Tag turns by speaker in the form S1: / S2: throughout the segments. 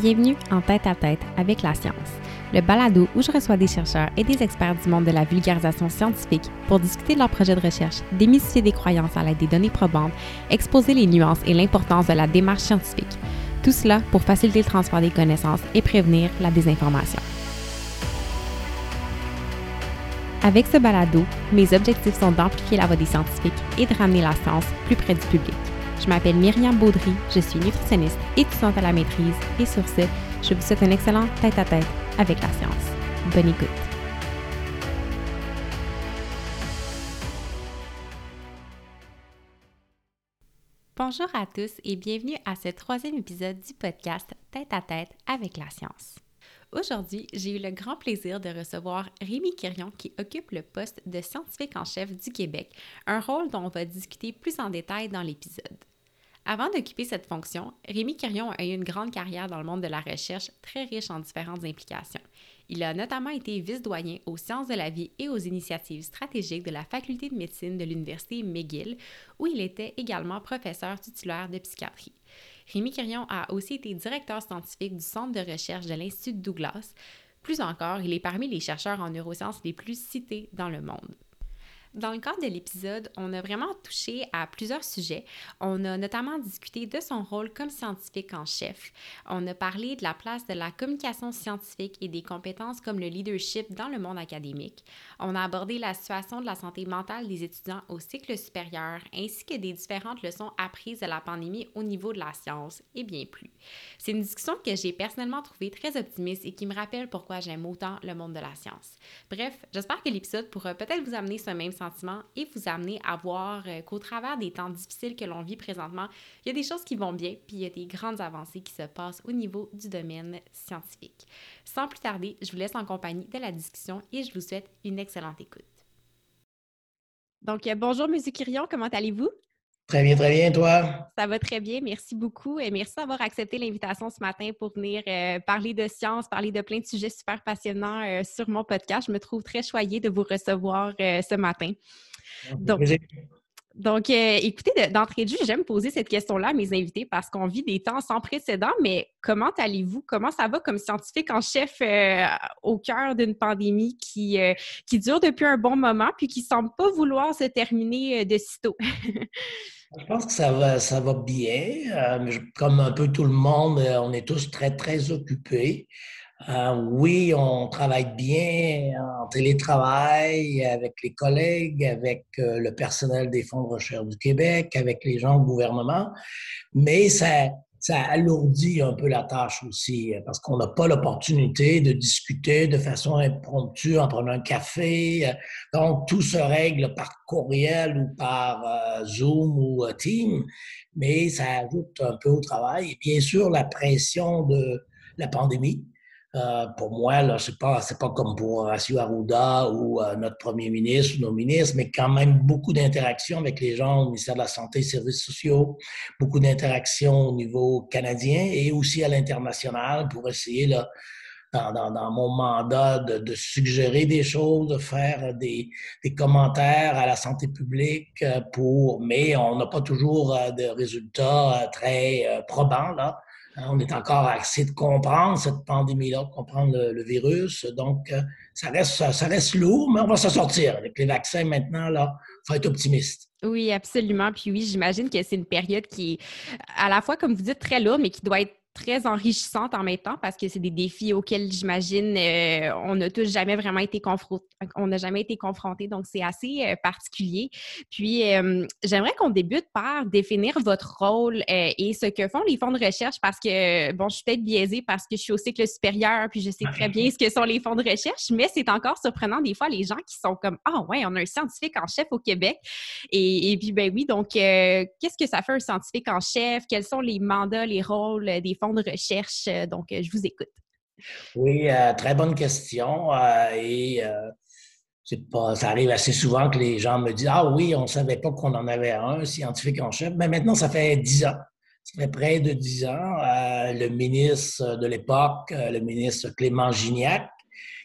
S1: Bienvenue en tête à tête avec la science, le balado où je reçois des chercheurs et des experts du monde de la vulgarisation scientifique pour discuter de leurs projets de recherche, démystifier des croyances à l'aide des données probantes, exposer les nuances et l'importance de la démarche scientifique. Tout cela pour faciliter le transfert des connaissances et prévenir la désinformation. Avec ce balado, mes objectifs sont d'amplifier la voix des scientifiques et de ramener la science plus près du public. Je m'appelle Myriam Baudry, je suis nutritionniste, étudiante à la maîtrise et sur ce, je vous souhaite un excellent tête-à-tête avec la science. Bonne écoute. Bonjour à tous et bienvenue à ce troisième épisode du podcast Tête à tête avec la science. Aujourd'hui, j'ai eu le grand plaisir de recevoir Rémi Quirion qui occupe le poste de scientifique en chef du Québec, un rôle dont on va discuter plus en détail dans l'épisode. Avant d'occuper cette fonction, Rémi Quirion a eu une grande carrière dans le monde de la recherche très riche en différentes implications. Il a notamment été vice-doyen aux sciences de la vie et aux initiatives stratégiques de la faculté de médecine de l'Université McGill, où il était également professeur titulaire de psychiatrie. Rémi Quirion a aussi été directeur scientifique du Centre de recherche de l'Institut Douglas. Plus encore, il est parmi les chercheurs en neurosciences les plus cités dans le monde. Dans le cadre de l'épisode, on a vraiment touché à plusieurs sujets. On a notamment discuté de son rôle comme scientifique en chef. On a parlé de la place de la communication scientifique et des compétences comme le leadership dans le monde académique. On a abordé la situation de la santé mentale des étudiants au cycle supérieur ainsi que des différentes leçons apprises de la pandémie au niveau de la science et bien plus. C'est une discussion que j'ai personnellement trouvée très optimiste et qui me rappelle pourquoi j'aime autant le monde de la science. Bref, j'espère que l'épisode pourra peut-être vous amener ce même et vous amener à voir euh, qu'au travers des temps difficiles que l'on vit présentement, il y a des choses qui vont bien, puis il y a des grandes avancées qui se passent au niveau du domaine scientifique. Sans plus tarder, je vous laisse en compagnie de la discussion et je vous souhaite une excellente écoute. Donc, euh, bonjour, M. Quirion, comment allez-vous?
S2: Très bien, très bien, toi?
S1: Ça va très bien, merci beaucoup et merci d'avoir accepté l'invitation ce matin pour venir euh, parler de science, parler de plein de sujets super passionnants euh, sur mon podcast. Je me trouve très choyée de vous recevoir euh, ce matin. Donc, donc, écoutez, d'entrée de jeu, j'aime poser cette question-là à mes invités parce qu'on vit des temps sans précédent, mais comment allez-vous? Comment ça va comme scientifique en chef au cœur d'une pandémie qui, qui dure depuis un bon moment puis qui semble pas vouloir se terminer de sitôt?
S2: Je pense que ça va, ça va bien. Euh, comme un peu tout le monde, euh, on est tous très, très occupés. Euh, oui, on travaille bien en télétravail avec les collègues, avec le personnel des fonds de recherche du Québec, avec les gens au gouvernement, mais ça, ça alourdit un peu la tâche aussi, euh, parce qu'on n'a pas l'opportunité de discuter de façon impromptue en prenant un café. Euh, donc, tout se règle par courriel ou par euh, Zoom ou Team, mais ça ajoute un peu au travail. Et bien sûr, la pression de la pandémie euh, pour moi, là, c'est pas, c'est pas comme pour Horacio Arruda ou euh, notre premier ministre ou nos ministres, mais quand même beaucoup d'interactions avec les gens au ministère de la Santé et Services sociaux, beaucoup d'interactions au niveau canadien et aussi à l'international pour essayer, là, dans, dans, dans mon mandat, de, de, suggérer des choses, de faire des, des, commentaires à la santé publique euh, pour, mais on n'a pas toujours de résultats très probants, là. Hein, on est encore essayer de comprendre cette pandémie-là, comprendre le, virus. Donc, euh, ça reste, ça reste lourd, mais on va s'en sortir. Avec les vaccins maintenant, là, il faut être optimiste.
S1: Oui, absolument. Puis oui, j'imagine que c'est une période qui est à la fois, comme vous dites, très lourde, mais qui doit être très enrichissante en même temps parce que c'est des défis auxquels j'imagine euh, on n'a tous jamais vraiment été confrontés. On n'a jamais été confrontés, donc c'est assez euh, particulier. Puis euh, j'aimerais qu'on débute par définir votre rôle et ce que font les fonds de recherche parce que bon, je suis peut-être biaisée parce que je suis au cycle supérieur puis je sais très bien ce que sont les fonds de recherche, mais c'est encore surprenant des fois les gens qui sont comme ah ouais, on a un scientifique en chef au Québec et, et puis ben oui, donc qu'est-ce que ça fait un scientifique en chef? Quels sont les mandats, les rôles des fonds de recherche. Euh, donc, euh, je vous écoute.
S2: Oui, euh, très bonne question. et pas, ça arrive assez souvent que les gens me disent Ah oui, on ne savait pas qu'on en avait un scientifique en chef. Mais maintenant, ça fait dix ans. Ça fait près de dix ans. le ministre de l'époque, le ministre Clément Gignac,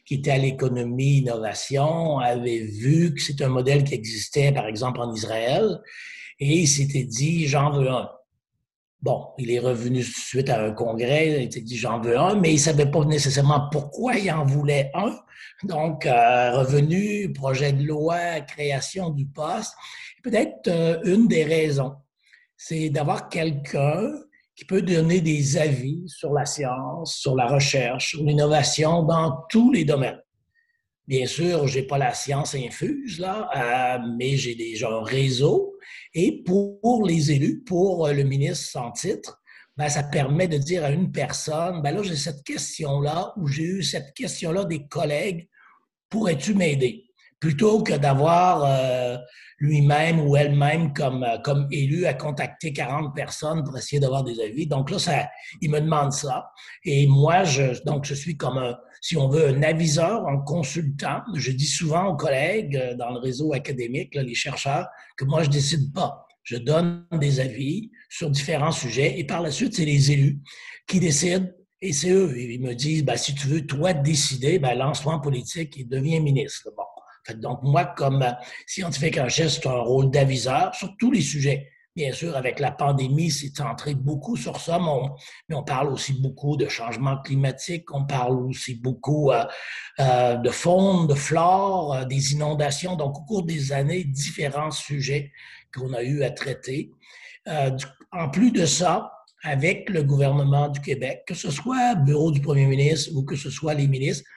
S2: qui était à l'économie innovation, avait vu que c'est un modèle qui existait, par exemple, en Israël, et il s'était dit, j'en veux un. Bon, il est revenu suite à un congrès, il s'est dit j'en veux un, mais il savait pas nécessairement pourquoi il en voulait un. Donc, euh, revenu, projet de loi, création du poste. Peut-être euh, une des raisons, c'est d'avoir quelqu'un qui peut donner des avis sur la science, sur la recherche, sur l'innovation dans tous les domaines. Bien sûr, j'ai pas la science infuse là, euh, mais j'ai déjà un réseau. Et pour les élus, pour le ministre sans titre, ben, ça permet de dire à une personne, ben là, j'ai cette question-là, ou j'ai eu cette question-là des collègues, pourrais-tu m'aider? Plutôt que d'avoir euh, lui-même ou elle-même comme, euh, comme élu à contacter 40 personnes pour essayer d'avoir des avis. Donc là, ça, il me demande ça. Et moi, je, donc, je suis comme un, si on veut, un aviseur, un consultant. Je dis souvent aux collègues euh, dans le réseau académique, les chercheurs, que moi, je décide pas. Je donne des avis sur différents sujets et par la suite, c'est les élus qui décident et c'est eux. Ils me disent, ben, si tu veux, toi, décider, ben, lance-toi en politique et deviens ministre. Bon. Donc, moi, comme euh, scientifique en chef, c'est un rôle d'aviseur sur tous les sujets. Bien sûr, avec la pandémie, c'est centré beaucoup sur ça, mais on, parle aussi beaucoup de changement climatique, on parle aussi beaucoup euh, euh, de faune, de flore, des inondations. Donc, au cours des années, différents sujets qu'on a eu à traiter. en plus de ça, avec le gouvernement du Québec, que ce soit le bureau du premier ministre ou que ce soit les ministres,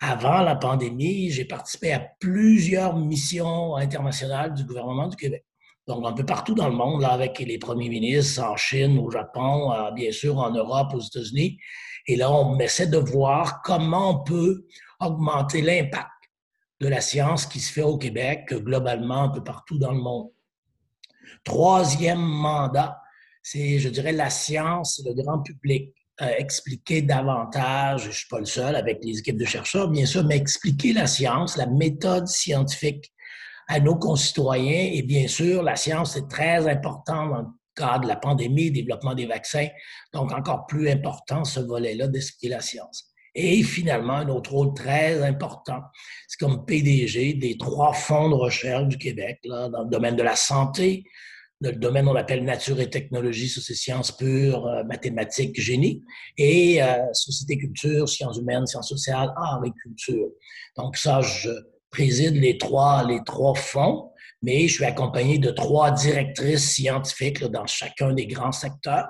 S2: avant la pandémie, j'ai participé à plusieurs missions internationales du gouvernement du Québec. Donc, un peu partout dans le monde, avec les premiers ministres en Chine, au Japon, euh, bien sûr en Europe, aux États-Unis. Et là, on essaie de voir comment on peut augmenter l'impact de la science qui se fait au Québec, globalement, un peu partout dans le monde. Troisième mandat, c'est, je dirais, la science le grand public expliquer davantage, je ne suis pas le seul avec les équipes de chercheurs, bien sûr, mais expliquer la science, la méthode scientifique à nos concitoyens. Et bien sûr, la science est très importante dans le cadre de la pandémie, développement des vaccins. Donc, encore plus important ce volet-là d'expliquer la science. Et finalement, un autre rôle très important, c'est comme PDG des trois fonds de recherche du Québec, là, dans le domaine de la santé, le domaine qu'on appelle nature et technologie, c'est sciences pures, euh, mathématiques, génie, et euh, société culture, sciences humaines, sciences sociales, art et culture. Donc ça, je préside les trois, les trois fonds, mais je suis accompagné de trois directrices scientifiques dans chacun des grands secteurs.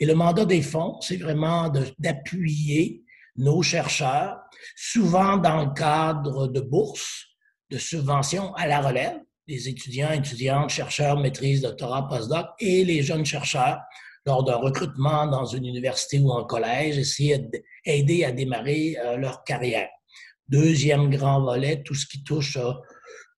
S2: Et le mandat des fonds, c'est vraiment d'appuyer nos chercheurs, souvent dans le cadre de bourses, de subventions à la relève, les étudiants, étudiantes, chercheurs, maîtrise, doctorat, postdoc et les jeunes chercheurs lors d'un recrutement dans une université ou un collège, essayer d'aider à démarrer euh, leur carrière. Deuxième grand volet, tout ce qui touche à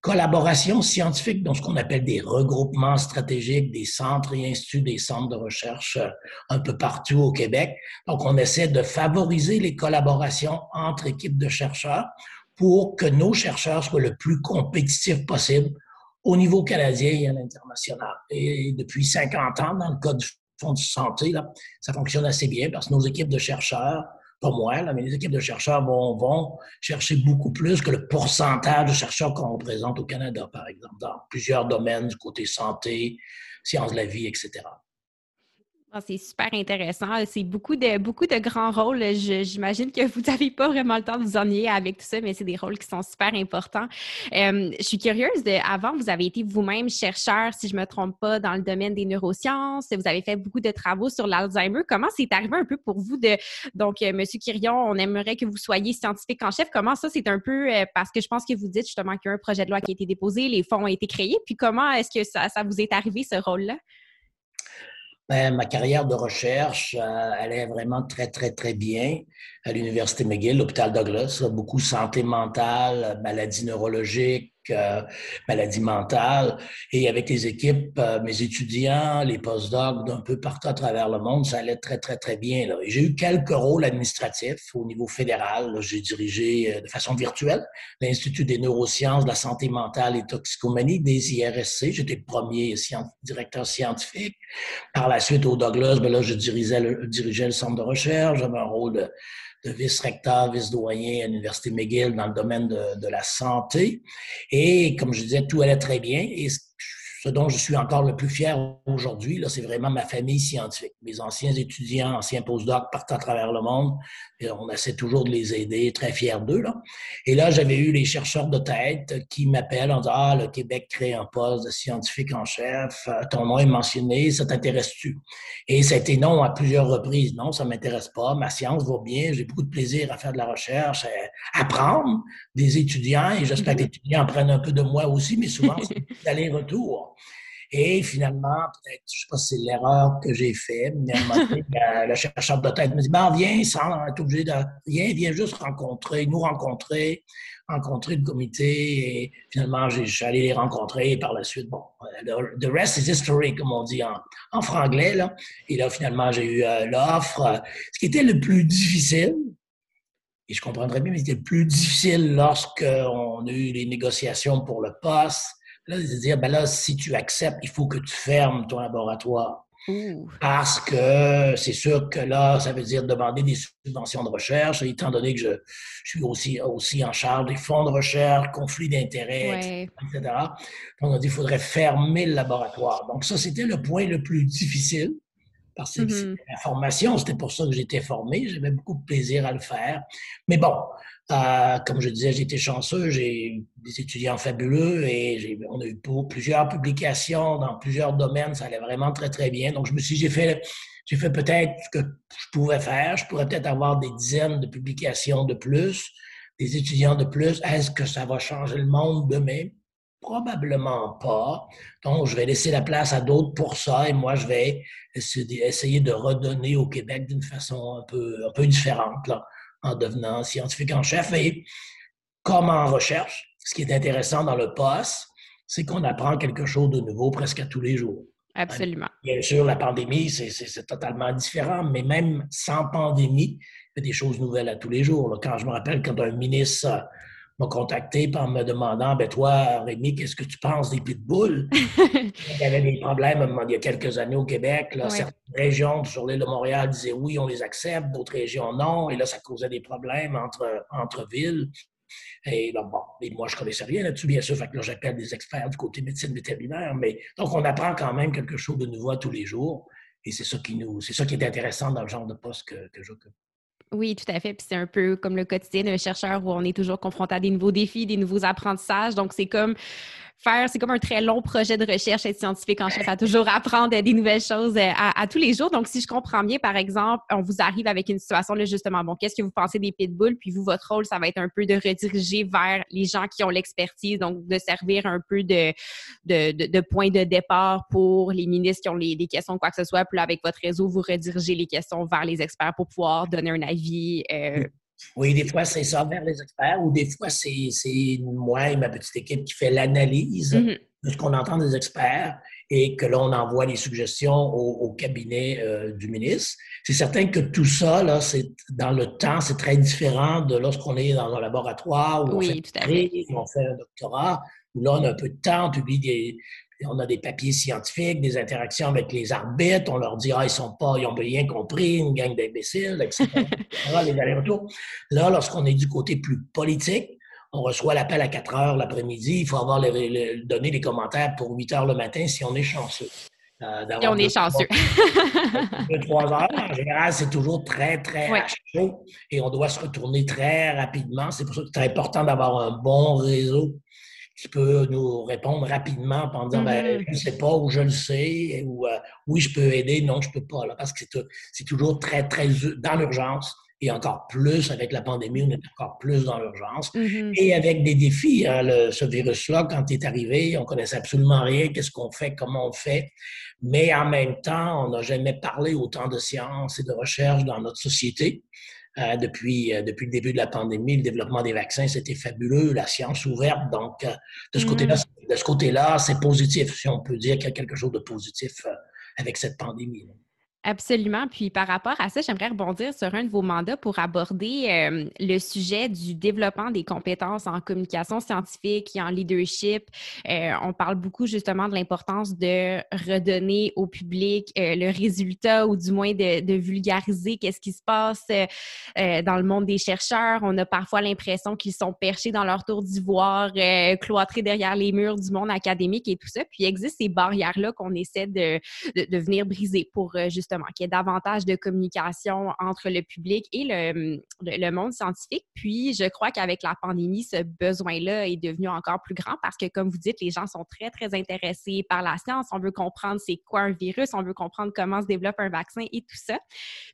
S2: collaboration scientifique, dans ce qu'on appelle des regroupements stratégiques, des centres et instituts, des centres de recherche euh, un peu partout au Québec. Donc, on essaie de favoriser les collaborations entre équipes de chercheurs pour que nos chercheurs soient le plus compétitifs possible au niveau canadien et à l'international. Et depuis 50 ans, dans le cas du Fonds de santé, là, ça fonctionne assez bien parce que nos équipes de chercheurs, pas moi, là, mais les équipes de chercheurs vont, vont chercher beaucoup plus que le pourcentage de chercheurs qu'on représente au Canada, par exemple, dans plusieurs domaines du côté santé, sciences de la vie, etc.
S1: Ah, c'est super intéressant. C'est beaucoup de, beaucoup de grands rôles. J'imagine que vous n'avez pas vraiment le temps de vous ennuyer avec tout ça, mais c'est des rôles qui sont super importants. Euh, je suis curieuse, avant, vous avez été vous-même chercheur, si je ne me trompe pas, dans le domaine des neurosciences. Vous avez fait beaucoup de travaux sur l'Alzheimer. Comment c'est arrivé un peu pour vous de. Donc, M. Euh, Monsieur on aimerait que vous soyez scientifique en chef. Comment ça, c'est un peu. Euh, parce que je pense que vous dites justement qu'il y a un projet de loi qui a été déposé, les fonds ont été créés. Puis comment est-ce que ça vous est arrivé, ce rôle-là?
S2: Ben, ma carrière de recherche euh, allait vraiment très, très, très bien à l'Université McGill, l'hôpital Douglas, beaucoup santé mentale, maladies neurologiques, euh, maladies mentales. Et avec les équipes, euh, mes étudiants, les postdocs d'un peu partout à travers le monde, ça allait très, très, très bien. J'ai eu quelques rôles administratifs au niveau fédéral. J'ai dirigé euh, de façon virtuelle l'Institut des neurosciences, de la santé mentale et toxicomanie des IRSC. J'étais premier directeur scientifique. Par la suite, au Douglas, ben là, je dirigeais le, dirigeais le centre de recherche. J'avais un rôle de de vice-recteur, vice-doyen à l'Université McGill dans le domaine de, la santé. Et comme je disais, tout allait très bien. Dont je suis encore le plus fier aujourd'hui, c'est vraiment ma famille scientifique. Mes anciens étudiants, anciens postdocs partent à travers le monde. Et on essaie toujours de les aider, très fiers d'eux. Là. Et là, j'avais eu les chercheurs de tête qui m'appellent en disant Ah, le Québec crée un poste de scientifique en chef, euh, ton nom est mentionné, ça t'intéresse-tu? Et ça a été non à plusieurs reprises. Non, ça m'intéresse pas, ma science va bien, j'ai beaucoup de plaisir à faire de la recherche, à apprendre des étudiants, et j'espère que les mm-hmm. étudiants apprennent un peu de moi aussi, mais souvent, c'est d'aller-retour. Et finalement, peut-être, je sais pas si c'est l'erreur que j'ai faite, mais le chercheur de tête me dit, ben, viens sans être obligé de rien, viens juste rencontrer, nous rencontrer, rencontrer le comité. Et finalement, je suis allé les rencontrer et par la suite, bon, the rest is history, comme on dit en, en franglais. Là. Et là, finalement, j'ai eu euh, l'offre. Ce qui était le plus difficile, et je comprendrais bien, mais c'était le plus difficile lorsqu'on a eu les négociations pour le poste, Là, de dire, ben là, si tu acceptes, il faut que tu fermes ton laboratoire. Parce que c'est sûr que là, ça veut dire demander des subventions de recherche, étant donné que je, suis aussi, aussi en charge des fonds de recherche, conflits d'intérêts, etc. Donc, on a dit qu'il faudrait fermer le laboratoire. Donc, ça, c'était le point le plus difficile. Parce que mm-hmm. la formation, c'était pour ça que j'étais formé. J'avais beaucoup de plaisir à le faire. Mais bon, euh, comme je disais, j'étais chanceux, j'ai des étudiants fabuleux et on a eu plusieurs publications dans plusieurs domaines, ça allait vraiment très, très bien. Donc, je me suis dit, j'ai fait, j'ai fait peut-être ce que je pouvais faire. Je pourrais peut-être avoir des dizaines de publications de plus, des étudiants de plus. Est-ce que ça va changer le monde demain? Probablement pas. Donc, je vais laisser la place à d'autres pour ça et moi, je vais essayer de redonner au Québec d'une façon un peu, un peu différente. Là en devenant scientifique en chef. Et comme en recherche, ce qui est intéressant dans le poste, c'est qu'on apprend quelque chose de nouveau presque à tous les jours.
S1: Absolument.
S2: Bien sûr, la pandémie, c'est totalement différent, mais même sans pandémie, il y a des choses nouvelles à tous les jours. Quand je me rappelle quand un ministre m'a contacté en me demandant ben toi, Rémi, qu'est-ce que tu penses des pitbulls? il y avait des problèmes il y a quelques années au Québec. Là, Certaines régions sur l'île de Montréal disaient oui, on les accepte, d'autres régions non. Et là, ça causait des problèmes entre, entre villes. Et bon, et moi, je connaissais rien là-dessus, bien sûr. Fait que là, j'appelle des experts du côté médecine vétérinaire. Mais donc, on apprend quand même quelque chose de nouveau tous les jours. Et c'est ça qui nous, c'est ça qui est intéressant dans le genre de poste que, que j'occupe.
S1: Oui, tout à fait. Puis c'est un peu comme le quotidien d'un chercheur où on est toujours confronté à des nouveaux défis, des nouveaux apprentissages. Donc, c'est comme faire, c'est comme un très long projet de recherche, être scientifique en chef, à toujours apprendre des nouvelles choses euh, à, tous les jours. Donc, si je comprends bien, par exemple, on vous arrive avec une situation là, justement, bon, qu'est-ce que vous pensez des pitbulls? Puis vous, votre rôle, ça va être un peu de rediriger vers les gens qui ont l'expertise, donc de servir un peu de, de, de, point de départ pour les ministres qui ont des questions, quoi que ce soit. Puis là, avec votre réseau, vous redirigez les questions vers les experts pour pouvoir donner un avis. Euh,
S2: oui, des fois, c'est ça vers les experts, ou des fois, c'est moi et ma petite équipe qui fait l'analyse mm-hmm. de ce qu'on entend des experts et que là, on envoie les suggestions au, cabinet euh, du ministre. C'est certain que tout ça, là, c'est dans le temps, c'est très différent de lorsqu'on est dans un laboratoire où on, fait, on fait un doctorat, où là, on a un peu de temps, on publie des, on a des papiers scientifiques, des interactions avec les arbitres, on leur dit Ah, ils sont pas, ils ont rien compris, une gang d'imbéciles, etc. les allers-retours. Là, lorsqu'on est du côté plus politique, on reçoit l'appel à 4 heures l'après-midi, il faut avoir les, donner les commentaires pour 8 heures le matin si on est chanceux.
S1: Euh, et on est chanceux.
S2: Deux, trois heures. En général, c'est toujours très, très chaud et on doit se retourner très rapidement. C'est pour ça que c'est important d'avoir un bon réseau qui peut nous répondre rapidement en disant ben, mm-hmm. je ne sais pas ou je le sais, ou euh, oui, je peux aider, non, je ne peux pas. Là, parce que c'est toujours très, très dans l'urgence. Et encore plus avec la pandémie, on est encore plus dans l'urgence. Mm-hmm. Et avec des défis, hein, ce virus-là, quand il est arrivé, on ne connaissait absolument rien, qu'est-ce qu'on fait, comment on fait. Mais en même temps, on n'a jamais parlé autant de science et de recherche dans notre société. Euh, depuis, euh, depuis le début de la pandémie, le développement des vaccins, c'était fabuleux, la science ouverte. Donc, euh, de ce mm. côté-là, de ce côté-là, c'est positif, si on peut dire qu'il y a quelque chose de positif avec cette pandémie.
S1: Absolument. Puis par rapport à ça, j'aimerais rebondir sur un de vos mandats pour aborder euh, le sujet du développement des compétences en communication scientifique et en leadership. Euh, on parle beaucoup justement de l'importance de redonner au public euh, le résultat ou du moins de, de vulgariser qu'est-ce qui se passe dans le monde des chercheurs. On a parfois l'impression qu'ils sont perchés dans leur tour d'ivoire, cloîtrés derrière les murs du monde académique et tout ça. Puis il existe ces barrières-là qu'on essaie de, de, de venir briser pour justement qu'il y davantage de communication entre le public et le, le, monde scientifique. Puis, je crois qu'avec la pandémie, ce besoin-là est devenu encore plus grand parce que, comme vous dites, les gens sont très, très intéressés par la science. On veut comprendre c'est quoi un virus, on veut comprendre comment se développe un vaccin et tout ça.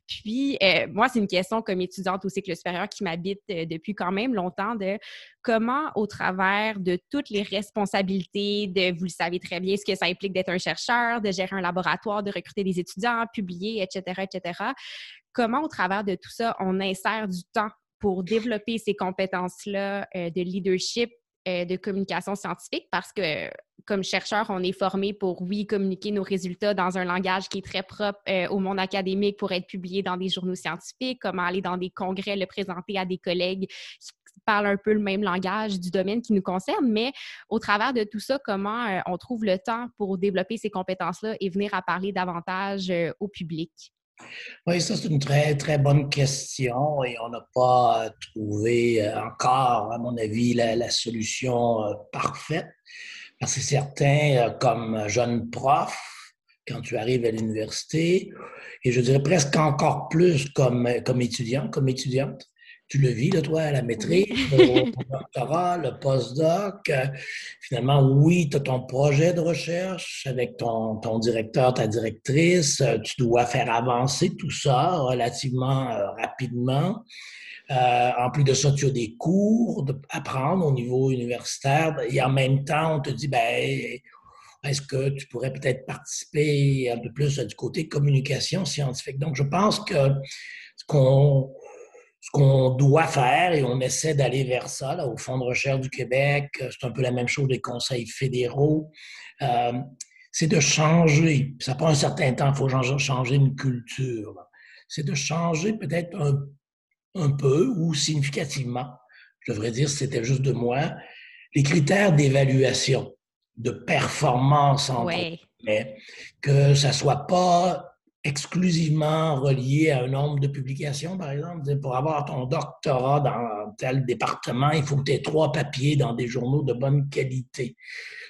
S1: Puis, euh, moi, c'est une question comme étudiante au cycle supérieur qui m'habite euh, depuis quand même longtemps de comment, au travers de toutes les responsabilités, de, vous le savez très bien, ce que ça implique d'être un chercheur, de gérer un laboratoire, de recruter des étudiants, publier, etc., etc., comment, au travers de tout ça, on insère du temps pour développer ces compétences-là euh, de leadership, euh, de communication scientifique, parce que comme chercheur, on est formé pour, oui, communiquer nos résultats dans un langage qui est très propre euh, au monde académique pour être publié dans des journaux scientifiques, comment aller dans des congrès, le présenter à des collègues parlent un peu le même langage du domaine qui nous concerne, mais au travers de tout ça, comment euh, on trouve le temps pour développer ces compétences-là et venir à parler davantage euh, au public?
S2: Oui, ça, c'est une très, très bonne question et on n'a pas trouvé encore, à mon avis, la solution parfaite. C'est certain, euh, comme jeune prof, quand tu arrives à l'université, et je dirais presque encore plus comme, comme étudiant, comme étudiante, tu le vis, là, toi, à la maîtrise, le doctorat, le postdoc. Euh, finalement, oui, tu as ton projet de recherche avec ton, ton, directeur, ta directrice. Euh, tu dois faire avancer tout ça relativement rapidement. Euh, en plus de ça, tu as des cours à prendre au niveau universitaire et en même temps, on te dit, ben, est-ce que tu pourrais peut-être participer un peu plus du côté communication scientifique? Donc, je pense que ce qu'on ce qu'on doit faire, et on essaie d'aller vers ça, là, au Fonds de recherche du Québec, c'est un peu la même chose des conseils fédéraux, euh, c'est de changer. Ça prend un certain temps, il faut changer une culture. C'est de changer peut-être un un peu ou significativement, je devrais dire si c'était juste de moi, les critères d'évaluation, de performance en mais que ça soit pas exclusivement relié à un nombre de publications, par exemple. Pour avoir ton doctorat dans tel département, il faut que tu aies trois papiers dans des journaux de bonne qualité.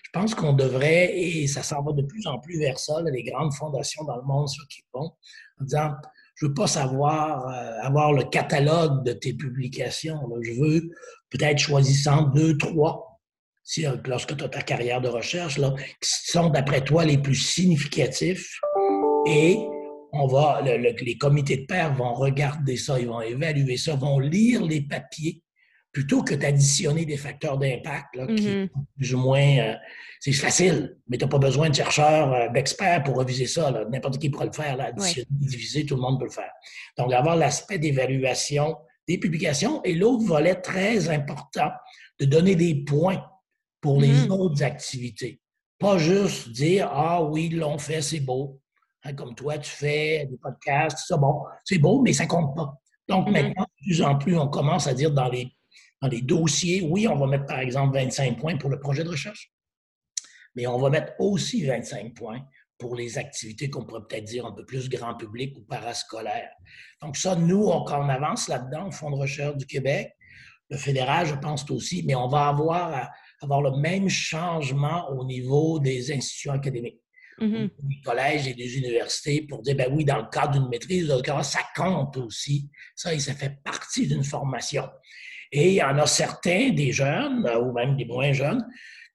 S2: Je pense qu'on devrait, et ça s'en va de plus en plus vers ça, les grandes fondations dans le monde s'occupent, en disant, je veux pas savoir, euh, avoir le catalogue de tes publications. Je veux peut-être choisissant deux, trois, si, euh, lorsque tu as ta carrière de recherche, là, qui sont d'après toi les plus significatifs. Et on va, les comités de pairs vont regarder ça, ils vont évaluer ça, vont lire les papiers plutôt que d'additionner des facteurs d'impact, qui, mm-hmm. plus ou moins, euh, c'est facile, mais tu n'as pas besoin de chercheurs, euh, d'experts pour reviser ça. N'importe qui pourra le faire, là, additionner, diviser, tout le monde peut le faire. Donc, avoir l'aspect d'évaluation des publications et l'autre volet très important, de donner des points pour les mm-hmm. autres activités. Pas juste dire, ah oui, l'ont fait, c'est beau. Hein, comme toi, tu fais des podcasts, c'est bon, c'est beau, mais ça compte pas. Donc, mm-hmm. maintenant, de plus en plus, on commence à dire dans les dans les dossiers, oui, on va mettre par exemple 25 points pour le projet de recherche, mais on va mettre aussi 25 points pour les activités qu'on pourrait peut-être dire un peu plus grand public ou parascolaire. Donc ça, nous, on, quand on avance là-dedans, au Fonds de recherche du Québec, le fédéral, je pense aussi, mais on va avoir, avoir le même changement au niveau des institutions académiques. Mm-hmm. des collèges et des universités pour dire, ben oui, dans le cadre d'une maîtrise, ça compte aussi. Ça, ça fait partie d'une formation. Et il y en a certains, des jeunes, euh, ou même des moins jeunes,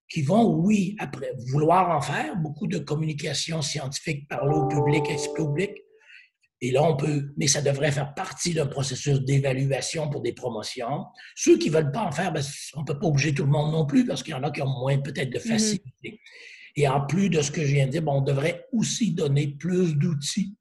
S2: qui vont, oui, après, vouloir en faire, beaucoup de communication scientifique, parler au public, expliquer au public. Et là, on peut, mais ça devrait faire partie d'un processus d'évaluation pour des promotions. Ceux qui ne veulent pas en faire, ben, on ne peut pas obliger tout le monde non plus parce qu'il y en a qui ont moins peut-être de mm-hmm. facilité. Et en plus de ce que je viens de dire, on devrait aussi donner plus d'outils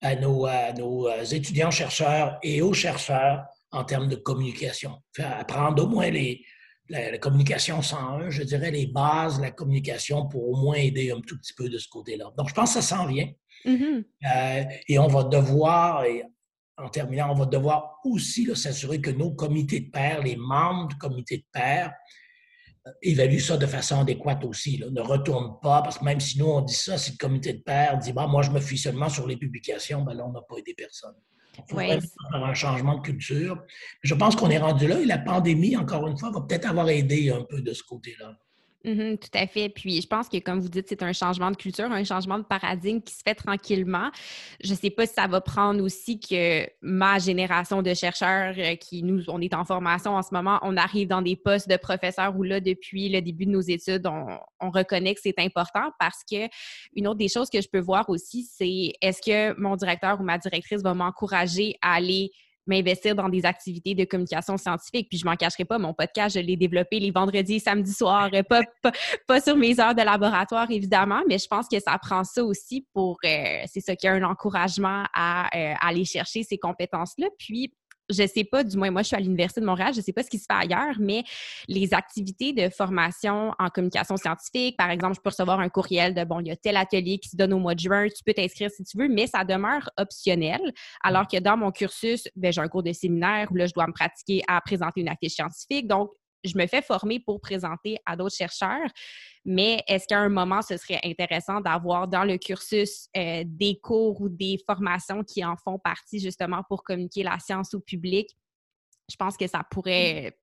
S2: à nos, à nos euh, étudiants chercheurs et aux chercheurs en termes de communication. Faire apprendre au moins les, la, communication 101, je dirais, les bases de la communication pour au moins aider un tout petit peu de ce côté-là. Donc, je pense que ça s'en vient. Mm-hmm. Euh, et on va devoir, en terminant, on va devoir aussi s'assurer que nos comités de pairs, les membres du comité de pairs, évaluent ça de façon adéquate aussi. Ne retournent pas, parce que même si nous, on dit ça, si le comité de pairs dit bah, moi, je me fie seulement sur les publications, ben là, on n'a pas aidé personne. Il faut faire un changement de culture. Je pense qu'on est rendu là et la pandémie, encore une fois, va peut-être avoir aidé un peu de ce côté-là.
S1: Mm-hmm, tout à fait. Puis je pense que, comme vous dites, c'est un changement de culture, un changement de paradigme qui se fait tranquillement. Je ne sais pas si ça va prendre aussi que ma génération de chercheurs euh, qui nous, on est en formation en ce moment, on arrive dans des postes de professeurs où là, depuis le début de nos études, on, on reconnaît que c'est important parce que une autre des choses que je peux voir aussi, c'est est-ce que mon directeur ou ma directrice va m'encourager à aller m'investir dans des activités de communication scientifique. Puis je m'en cacherai pas, mon podcast, je l'ai développé les vendredis et samedis soirs, pas, pas, sur mes heures de laboratoire, évidemment, mais je pense que ça prend ça aussi pour, euh, c'est ça, qu'il y a un encouragement à, euh, aller chercher ces compétences-là. Puis je sais pas, du moins moi je suis à l'Université de Montréal, je sais pas ce qui se fait ailleurs, mais les activités de formation en communication scientifique, par exemple, je peux recevoir un courriel de bon, il y a tel atelier qui se donne au mois de juin, tu peux t'inscrire si tu veux, mais ça demeure optionnel. Alors que dans mon cursus, ben, j'ai un cours de séminaire où là, je dois me pratiquer à présenter une affiche scientifique. Donc, je me fais former pour présenter à d'autres chercheurs, mais est-ce qu'à un moment, ce serait intéressant d'avoir dans le cursus euh, des cours ou des formations qui en font partie justement pour communiquer la science au public? Je pense que ça pourrait...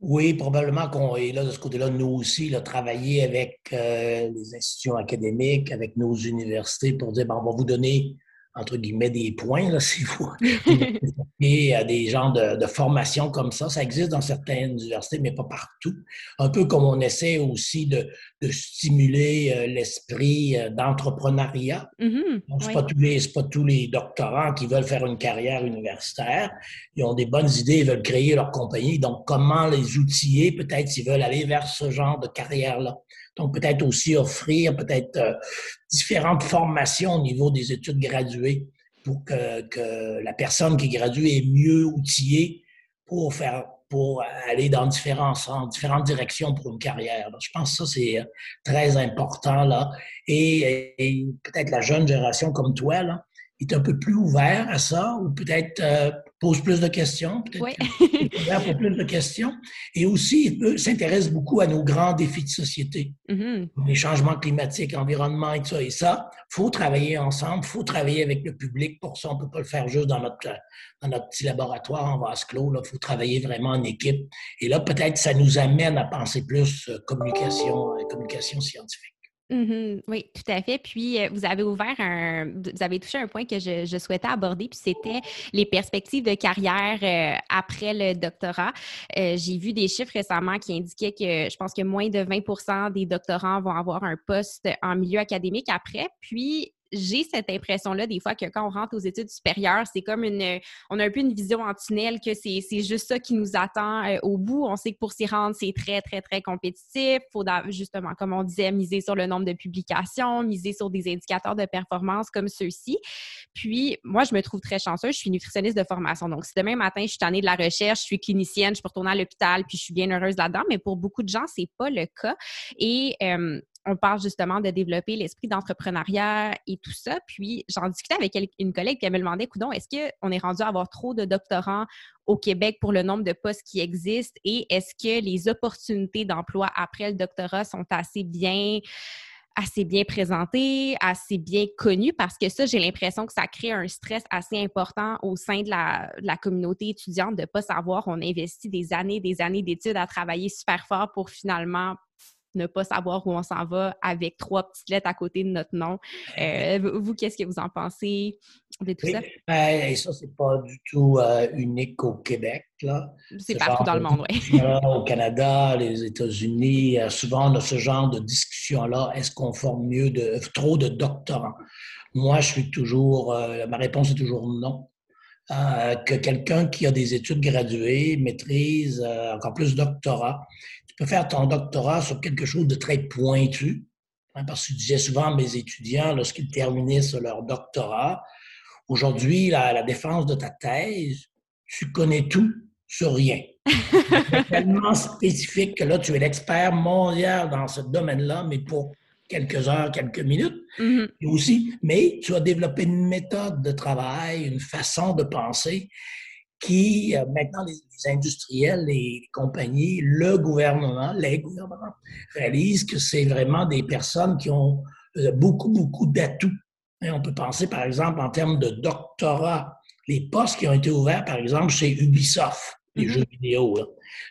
S2: Oui, probablement qu'on est là de ce côté-là, nous aussi, là, travailler avec euh, les institutions académiques, avec nos universités pour dire, on va vous donner entre guillemets, des points, là, si vous et à des genres de, de formation comme ça. Ça existe dans certaines universités, mais pas partout. Un peu comme on essaie aussi de, de stimuler euh, l'esprit euh, d'entrepreneuriat. Mm-hmm. Ce n'est pas, les, pas tous les doctorants qui veulent faire une carrière universitaire. Ils ont des bonnes idées, ils veulent créer leur compagnie. Donc, comment les outiller, peut-être s'ils veulent aller vers ce genre de carrière-là. Donc, peut-être aussi offrir peut-être euh, différentes formations au niveau des études graduées pour que, la personne qui gradue est mieux outillée pour faire pour aller dans différents différentes directions pour une carrière. je pense que ça, c'est euh, très important. Là. Et, peut-être la jeune génération comme toi là, est un peu plus ouvert à ça, ou peut-être euh, pose plus de questions, peut-être pour plus de questions, et aussi s'intéresse beaucoup à nos grands défis de société, mm-hmm. les changements climatiques, environnement et tout ça. Et ça, faut travailler ensemble, faut travailler avec le public. Pour ça, on peut pas le faire juste dans notre dans notre petit laboratoire en vase clos. Il faut travailler vraiment en équipe. Et là, peut-être, ça nous amène à penser plus euh, communication, euh, communication scientifique.
S1: Mmh oui, tout à fait. Puis, euh, vous avez ouvert un, vous avez touché un point que je, souhaitais aborder, puis c'était les perspectives de carrière euh, après le doctorat. Euh, j'ai vu des chiffres récemment qui indiquaient que je pense que moins de 20% des doctorants vont avoir un poste en milieu académique après. Puis, j'ai cette impression-là des fois que quand on rentre aux études supérieures, c'est comme une, on a un peu une vision en tunnel que c'est juste ça qui nous attend euh, au bout. On sait que pour s'y rendre, c'est très, très, très compétitif. Faut justement, comme on disait, miser sur le nombre de publications, miser sur des indicateurs de performance comme ceux-ci. Puis, moi, je me trouve très chanceuse. Je suis nutritionniste de formation. Donc, si demain matin, je suis tannée de la recherche, je suis clinicienne, je peux retourner à l'hôpital, puis je suis bien heureuse là-dedans. Mais pour beaucoup de gens, c'est pas le cas. Et euh, on parle justement de développer l'esprit d'entrepreneuriat et tout ça. Puis j'en discutais avec une collègue qui me demandait, coudon, est-ce qu'on est rendu à avoir trop de doctorants au Québec pour le nombre de postes qui existent? Et est-ce que les opportunités d'emploi après le doctorat sont assez bien assez bien présentées, assez bien connues, parce que ça, j'ai l'impression que ça crée un stress assez important au sein de la, de la communauté étudiante de ne pas savoir on investit des années, des années d'études à travailler super fort pour finalement ne pas savoir où on s'en va avec trois petites lettres à côté de notre nom. Euh, vous, qu'est-ce que vous en pensez de tout ça?
S2: Ben, et ça, c'est pas du tout euh, unique au Québec.
S1: C'est partout dans le monde, oui.
S2: au Canada, les États-Unis, euh, souvent on a ce genre de discussion-là. Est-ce qu'on forme mieux de trop de doctorants? Moi, je suis toujours, ma réponse est toujours non. que quelqu'un qui a des études graduées, maîtrise, encore plus doctorat, tu peux faire ton doctorat sur quelque chose de très pointu. Hein, parce que je disais souvent à mes étudiants, lorsqu'ils terminaient leur doctorat, aujourd'hui, la, la défense de ta thèse, tu connais tout sur rien. tellement spécifique que là, tu es l'expert mondial dans ce domaine-là, mais pour quelques heures, quelques minutes. Mm-hmm. aussi, mais tu as développé une méthode de travail, une façon de penser qui, euh, maintenant, les, industriels, les, compagnies, le gouvernement, les gouvernements réalisent que c'est vraiment des personnes qui ont euh, beaucoup, beaucoup d'atouts. on peut penser, par exemple, en termes de doctorat, les postes qui ont été ouverts, par exemple, chez Ubisoft, les mm-hmm. jeux vidéo.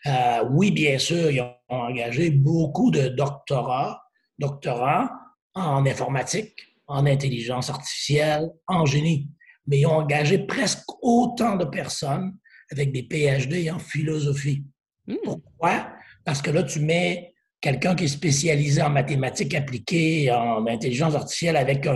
S2: Euh, oui, bien sûr, ils ont engagé beaucoup de doctorats, doctorants en informatique, en intelligence artificielle, en génie mais ils ont engagé presque autant de personnes avec des PhD en philosophie. Hmm. Pourquoi? Parce que là, tu mets quelqu'un qui est spécialisé en mathématiques appliquées, en intelligence artificielle, avec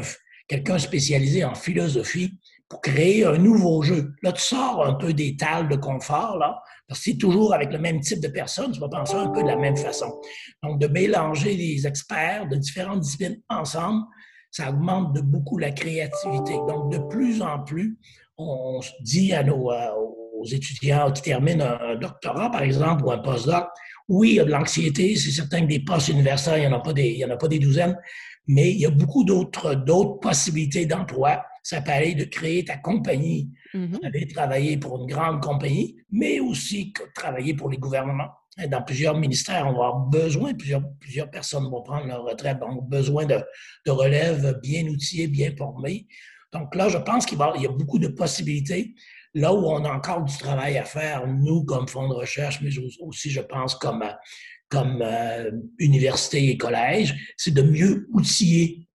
S2: quelqu'un spécialisé en philosophie pour créer un nouveau jeu. Là, tu sors un peu des tales de confort, là, parce que c'est toujours avec le même type de personnes, tu vas penser un peu de la même façon. Donc, de mélanger les experts de différentes disciplines ensemble, ça augmente de beaucoup la créativité. Donc, de plus en plus, on dit à nos, euh, aux étudiants qui terminent un, doctorat, par exemple, ou un postdoc, oui, il y a de l'anxiété, c'est certain que des postes universitaires, il n'y en, a pas des, il y en a pas des douzaines, mais il y a beaucoup d'autres, d'autres possibilités d'emploi. Ça peut aller de créer ta compagnie, mm-hmm. aller travailler pour une grande compagnie, mais aussi travailler pour les gouvernements. Dans plusieurs ministères, on va avoir besoin, plusieurs, plusieurs personnes vont prendre leur retraite, donc besoin de, de relève bien outillés, bien formés. Donc là, je pense qu'il y a beaucoup de possibilités. Là où on a encore du travail à faire, nous, comme fonds de recherche, mais aussi, je pense, comme, comme euh, université et collège, c'est de mieux outiller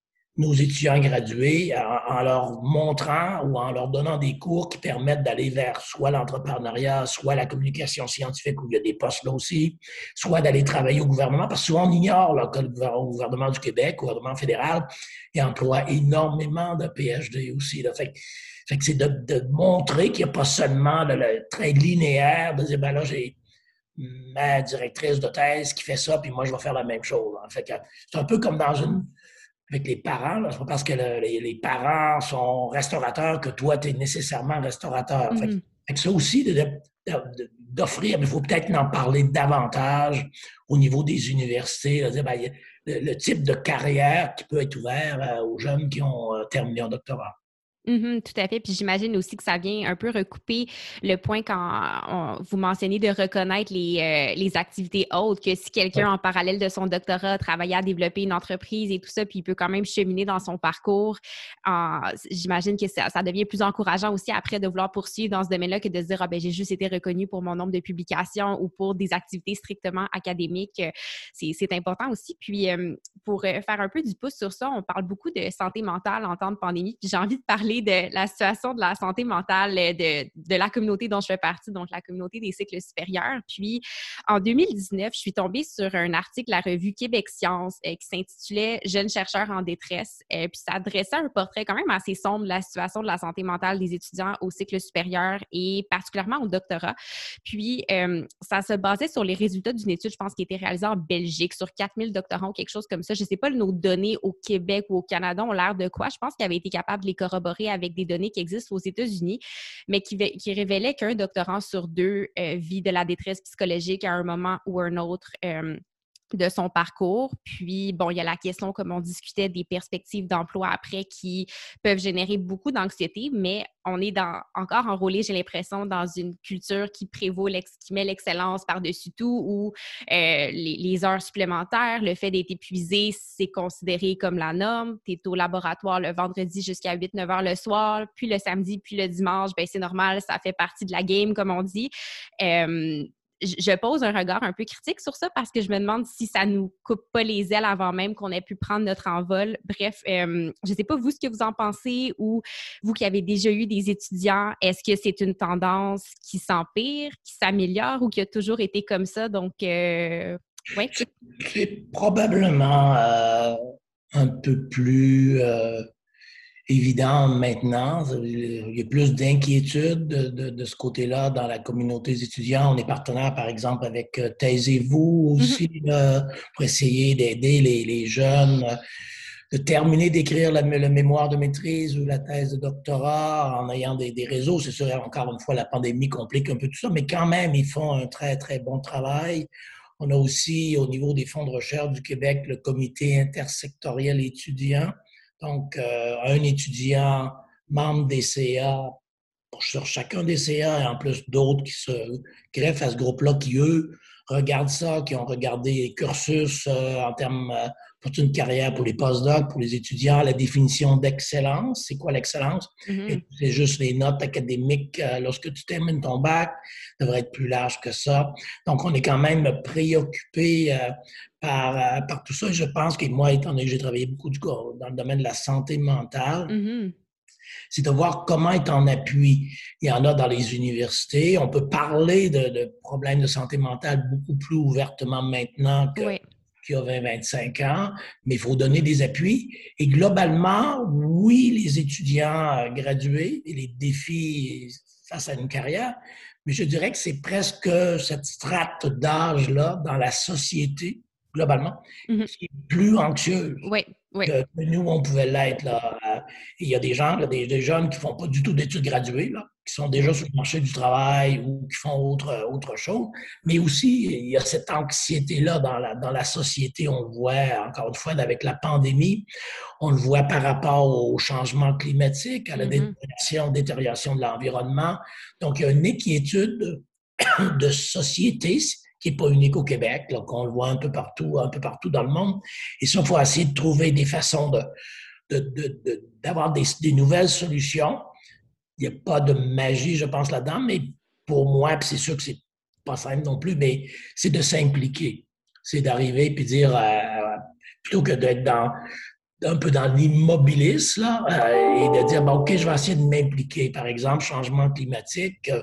S2: nos étudiants gradués en, leur montrant ou en leur donnant des cours qui permettent d'aller vers soit l'entrepreneuriat, soit la communication scientifique où il y a des postes là aussi, soit d'aller travailler au gouvernement, parce que souvent on ignore que le gouvernement du Québec, le gouvernement fédéral, il emploie énormément de PhD aussi. Fait, fait c'est de, montrer qu'il n'y a pas seulement le, très linéaire de dire, ben là, j'ai ma directrice de thèse qui fait ça, puis moi, je vais faire la même chose. Fait que c'est un peu comme dans une avec les parents. C'est pas parce que les, parents sont restaurateurs que toi, tu es nécessairement restaurateur. fait, mm-hmm. ça aussi, d'offrir, mais il faut peut-être en parler davantage au niveau des universités. Ben, le, type de carrière qui peut être ouvert euh, aux jeunes qui ont euh, terminé un doctorat.
S1: Mmh tout à fait. Puis j'imagine aussi que ça vient un peu recouper le point quand vous mentionnez de reconnaître les, euh, les activités autres, que si quelqu'un en parallèle de son doctorat travaillait à développer une entreprise et tout ça, puis il peut quand même cheminer dans son parcours, j'imagine que ça, ça, devient plus encourageant aussi après de vouloir poursuivre dans ce domaine-là que de se dire, ah ben j'ai juste été reconnu pour mon nombre de publications ou pour des activités strictement académiques. C'est important aussi. Puis pour euh, faire un peu du pouce sur ça, on parle beaucoup de santé mentale en temps de pandémie, puis j'ai envie de parler de la situation de la santé mentale euh, de, de, la communauté dont je fais partie, donc la communauté des cycles supérieurs. Puis, en 2019, je suis tombée sur un article de la revue Québec Science euh, qui s'intitulait Jeunes chercheurs en détresse. Euh, puis, ça dressait un portrait quand même assez sombre de la situation de la santé mentale des étudiants au cycle supérieur et particulièrement au doctorat. Puis, ça se basait sur les résultats d'une étude, je pense, qui été réalisée en Belgique sur 4000 doctorants ou quelque chose comme ça. Je ne sais pas, nos données au Québec ou au Canada ont l'air de quoi. Je pense qu'ils avaient été capables de les corroborer avec des données qui existent aux États-Unis, mais qui, qui révélaient qu'un doctorant sur deux euh, vit de la détresse psychologique à un moment ou un autre. Euh, de son parcours. Puis, bon, il y a la question, comme on discutait, des perspectives d'emploi après qui peuvent générer beaucoup d'anxiété, mais on est dans, encore enrôlé, j'ai l'impression, dans une culture qui prévaut, qui met l'excellence par-dessus tout, où euh, les, heures supplémentaires, le fait d'être épuisé, c'est considéré comme la norme. Tu es au laboratoire le vendredi jusqu'à 8-9 heures le soir, puis le samedi, puis le dimanche, ben c'est normal, ça fait partie de la game, comme on dit. Euh, je pose un regard un peu critique sur ça parce que je me demande si ça nous coupe pas les ailes avant même qu'on ait pu prendre notre envol. Bref, euh, je ne sais pas vous ce que vous en pensez ou vous qui avez déjà eu des étudiants, est-ce que c'est une tendance qui s'empire, qui s'améliore ou qui a toujours été comme ça? Donc, euh,
S2: oui. C'est probablement euh, un peu plus évident maintenant. Il y a plus d'inquiétude de, ce côté-là dans la communauté des étudiants. On est partenaire, par exemple, avec euh, Taisez-vous mm-hmm. aussi, pour essayer d'aider les, jeunes. de terminer d'écrire le, mémoire de maîtrise ou la thèse de doctorat en ayant des, réseaux. C'est sûr, encore une fois, la pandémie complique un peu tout ça, mais quand même, ils font un très, très bon travail. On a aussi, au niveau des fonds de recherche du Québec, le comité intersectoriel étudiant. Donc, euh, un étudiant membre des CA sur chacun des CA et en plus d'autres qui se greffent à ce groupe-là qui, eux, regardent ça, qui ont regardé les cursus euh, en termes euh, toute une carrière pour les postdocs, pour les étudiants, la définition d'excellence. C'est quoi l'excellence? Mm-hmm. C'est juste les notes académiques euh, lorsque tu termines ton bac, devrait être plus large que ça. Donc, on est quand même préoccupé par, par tout ça. je pense que moi, étant donné que j'ai travaillé beaucoup dans le domaine de la santé mentale, mm-hmm c'est de voir comment est en appui. Il y en a dans les universités. On peut parler de, problèmes de santé mentale beaucoup plus ouvertement maintenant que, qu'il y a 20-25 ans, mais il faut donner des appuis. Et globalement, oui, les étudiants gradués et les défis face à une carrière, mais je dirais que c'est presque cette strate d'âge-là dans la société, globalement, mm-hmm. qui est plus anxieuse.
S1: Oui, oui.
S2: que, nous, on pouvait l'être. Là. Il y a des gens, des, jeunes qui ne font pas du tout d'études graduées, là, qui sont déjà sur le marché du travail ou qui font autre, autre chose. Mais aussi, il y a cette anxiété-là dans la, dans la société. On le voit, encore une fois, avec la pandémie. On le voit par rapport au changement climatique, à la mm-hmm. détérioration de l'environnement. Donc, il y a une inquiétude de société qui n'est pas unique au Québec, qu'on le voit un peu partout, un peu partout dans le monde. Et ça, il faut essayer de trouver des façons d'avoir de, des, nouvelles solutions. Il n'y a pas de magie, je pense, là-dedans, mais pour moi, c'est sûr que c'est pas simple non plus, mais c'est de s'impliquer. C'est d'arriver puis dire, euh, plutôt que d'être dans un peu dans l'immobilisme, euh, et de dire, bon, OK, je vais essayer de m'impliquer. Par exemple, changement climatique, euh,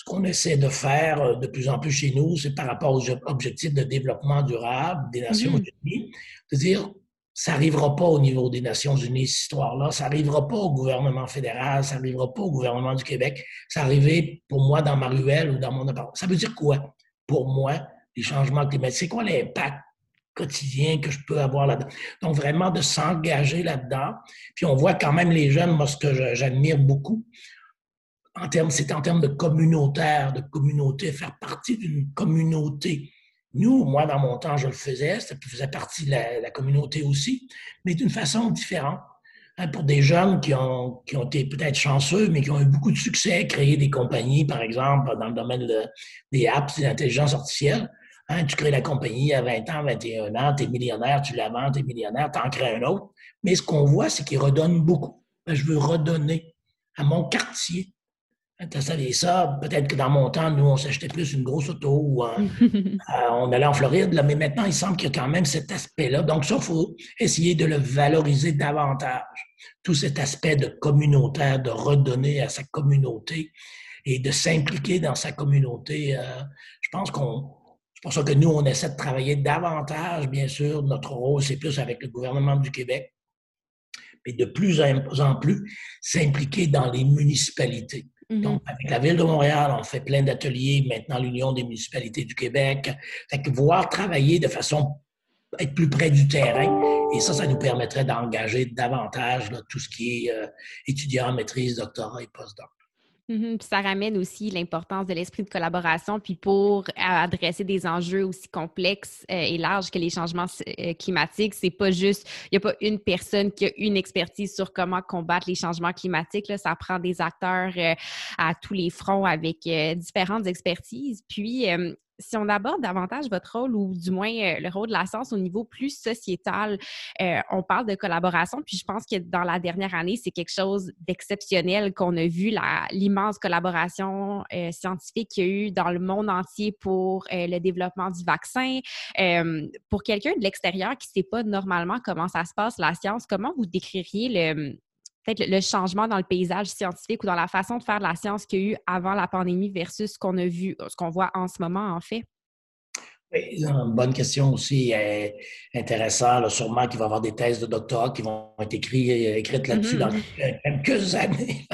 S2: ce qu'on essaie de faire euh, de plus en plus chez nous, c'est par rapport aux objectifs de développement durable des Nations mm-hmm. Unies, de dire ça n'arrivera pas au niveau des Nations Unies, cette histoire-là. Ça n'arrivera pas au gouvernement fédéral, ça n'arrivera pas au gouvernement du Québec. Ça arrivé pour moi dans ma ruelle ou dans mon appartement. Ça veut dire quoi? Pour moi, les changements climatiques? C'est quoi l'impact quotidien que je peux avoir là-dedans? Donc, vraiment de s'engager là-dedans. Puis on voit quand même les jeunes, moi, ce que j'admire beaucoup, c'est en termes de communautaire, de communauté, faire partie d'une communauté. Nous, moi, dans mon temps, je le faisais, ça faisait partie de la, communauté aussi, mais d'une façon différente. Hein, pour des jeunes qui ont, qui ont été peut-être chanceux, mais qui ont eu beaucoup de succès, créer des compagnies, par exemple, dans le domaine des apps et l'intelligence artificielle. Hein, tu crées la compagnie à 20 ans, 21 ans, tu es millionnaire, tu la vends, tu es millionnaire, tu en crées un autre. Mais ce qu'on voit, c'est qu'ils redonnent beaucoup. Ben, je veux redonner à mon quartier, tu ça, peut-être que dans mon temps, nous, on s'achetait plus une grosse auto ou euh, on allait en Floride, là, mais maintenant, il semble qu'il y a quand même cet aspect-là. Donc, ça, il faut essayer de le valoriser davantage. Tout cet aspect de communautaire, de redonner à sa communauté et de s'impliquer dans sa communauté. Euh, je pense qu'on. C'est pour ça que nous, on essaie de travailler davantage, bien sûr. Notre rôle, c'est plus avec le gouvernement du Québec, mais de plus en plus s'impliquer dans les municipalités. Donc, avec la Ville de Montréal, on fait plein d'ateliers, maintenant l'Union des municipalités du Québec. Fait que voir travailler de façon être plus près du terrain. Et ça, ça nous permettrait d'engager davantage tout ce qui est euh, étudiant, maîtrise, doctorat et postdoc.
S1: Puis ça ramène aussi l'importance de l'esprit de collaboration, puis pour adresser des enjeux aussi complexes euh, et larges que les changements euh, climatiques, c'est pas juste, il n'y a pas une personne qui a une expertise sur comment combattre les changements climatiques. Là, ça prend des acteurs euh, à tous les fronts avec différentes expertises. Puis si on aborde davantage votre rôle ou du moins euh, le rôle de la science au niveau plus sociétal, euh, on parle de collaboration, puis je pense que dans la dernière année, c'est quelque chose d'exceptionnel qu'on a vu, l'immense collaboration euh, scientifique qu'il y a eu dans le monde entier pour le développement du vaccin. pour quelqu'un de l'extérieur qui ne sait pas normalement comment ça se passe, la science, comment vous décririez le, peut-être le, changement dans le paysage scientifique ou dans la façon de faire de la science qu'il y a eu avant la pandémie versus ce qu'on a vu, ce qu'on voit en ce moment, en fait?
S2: Oui, une bonne question aussi. Euh, intéressant. sûrement qu'il va y avoir des thèses de doctorat qui vont être écrites, là-dessus mm-hmm. dans quelques années.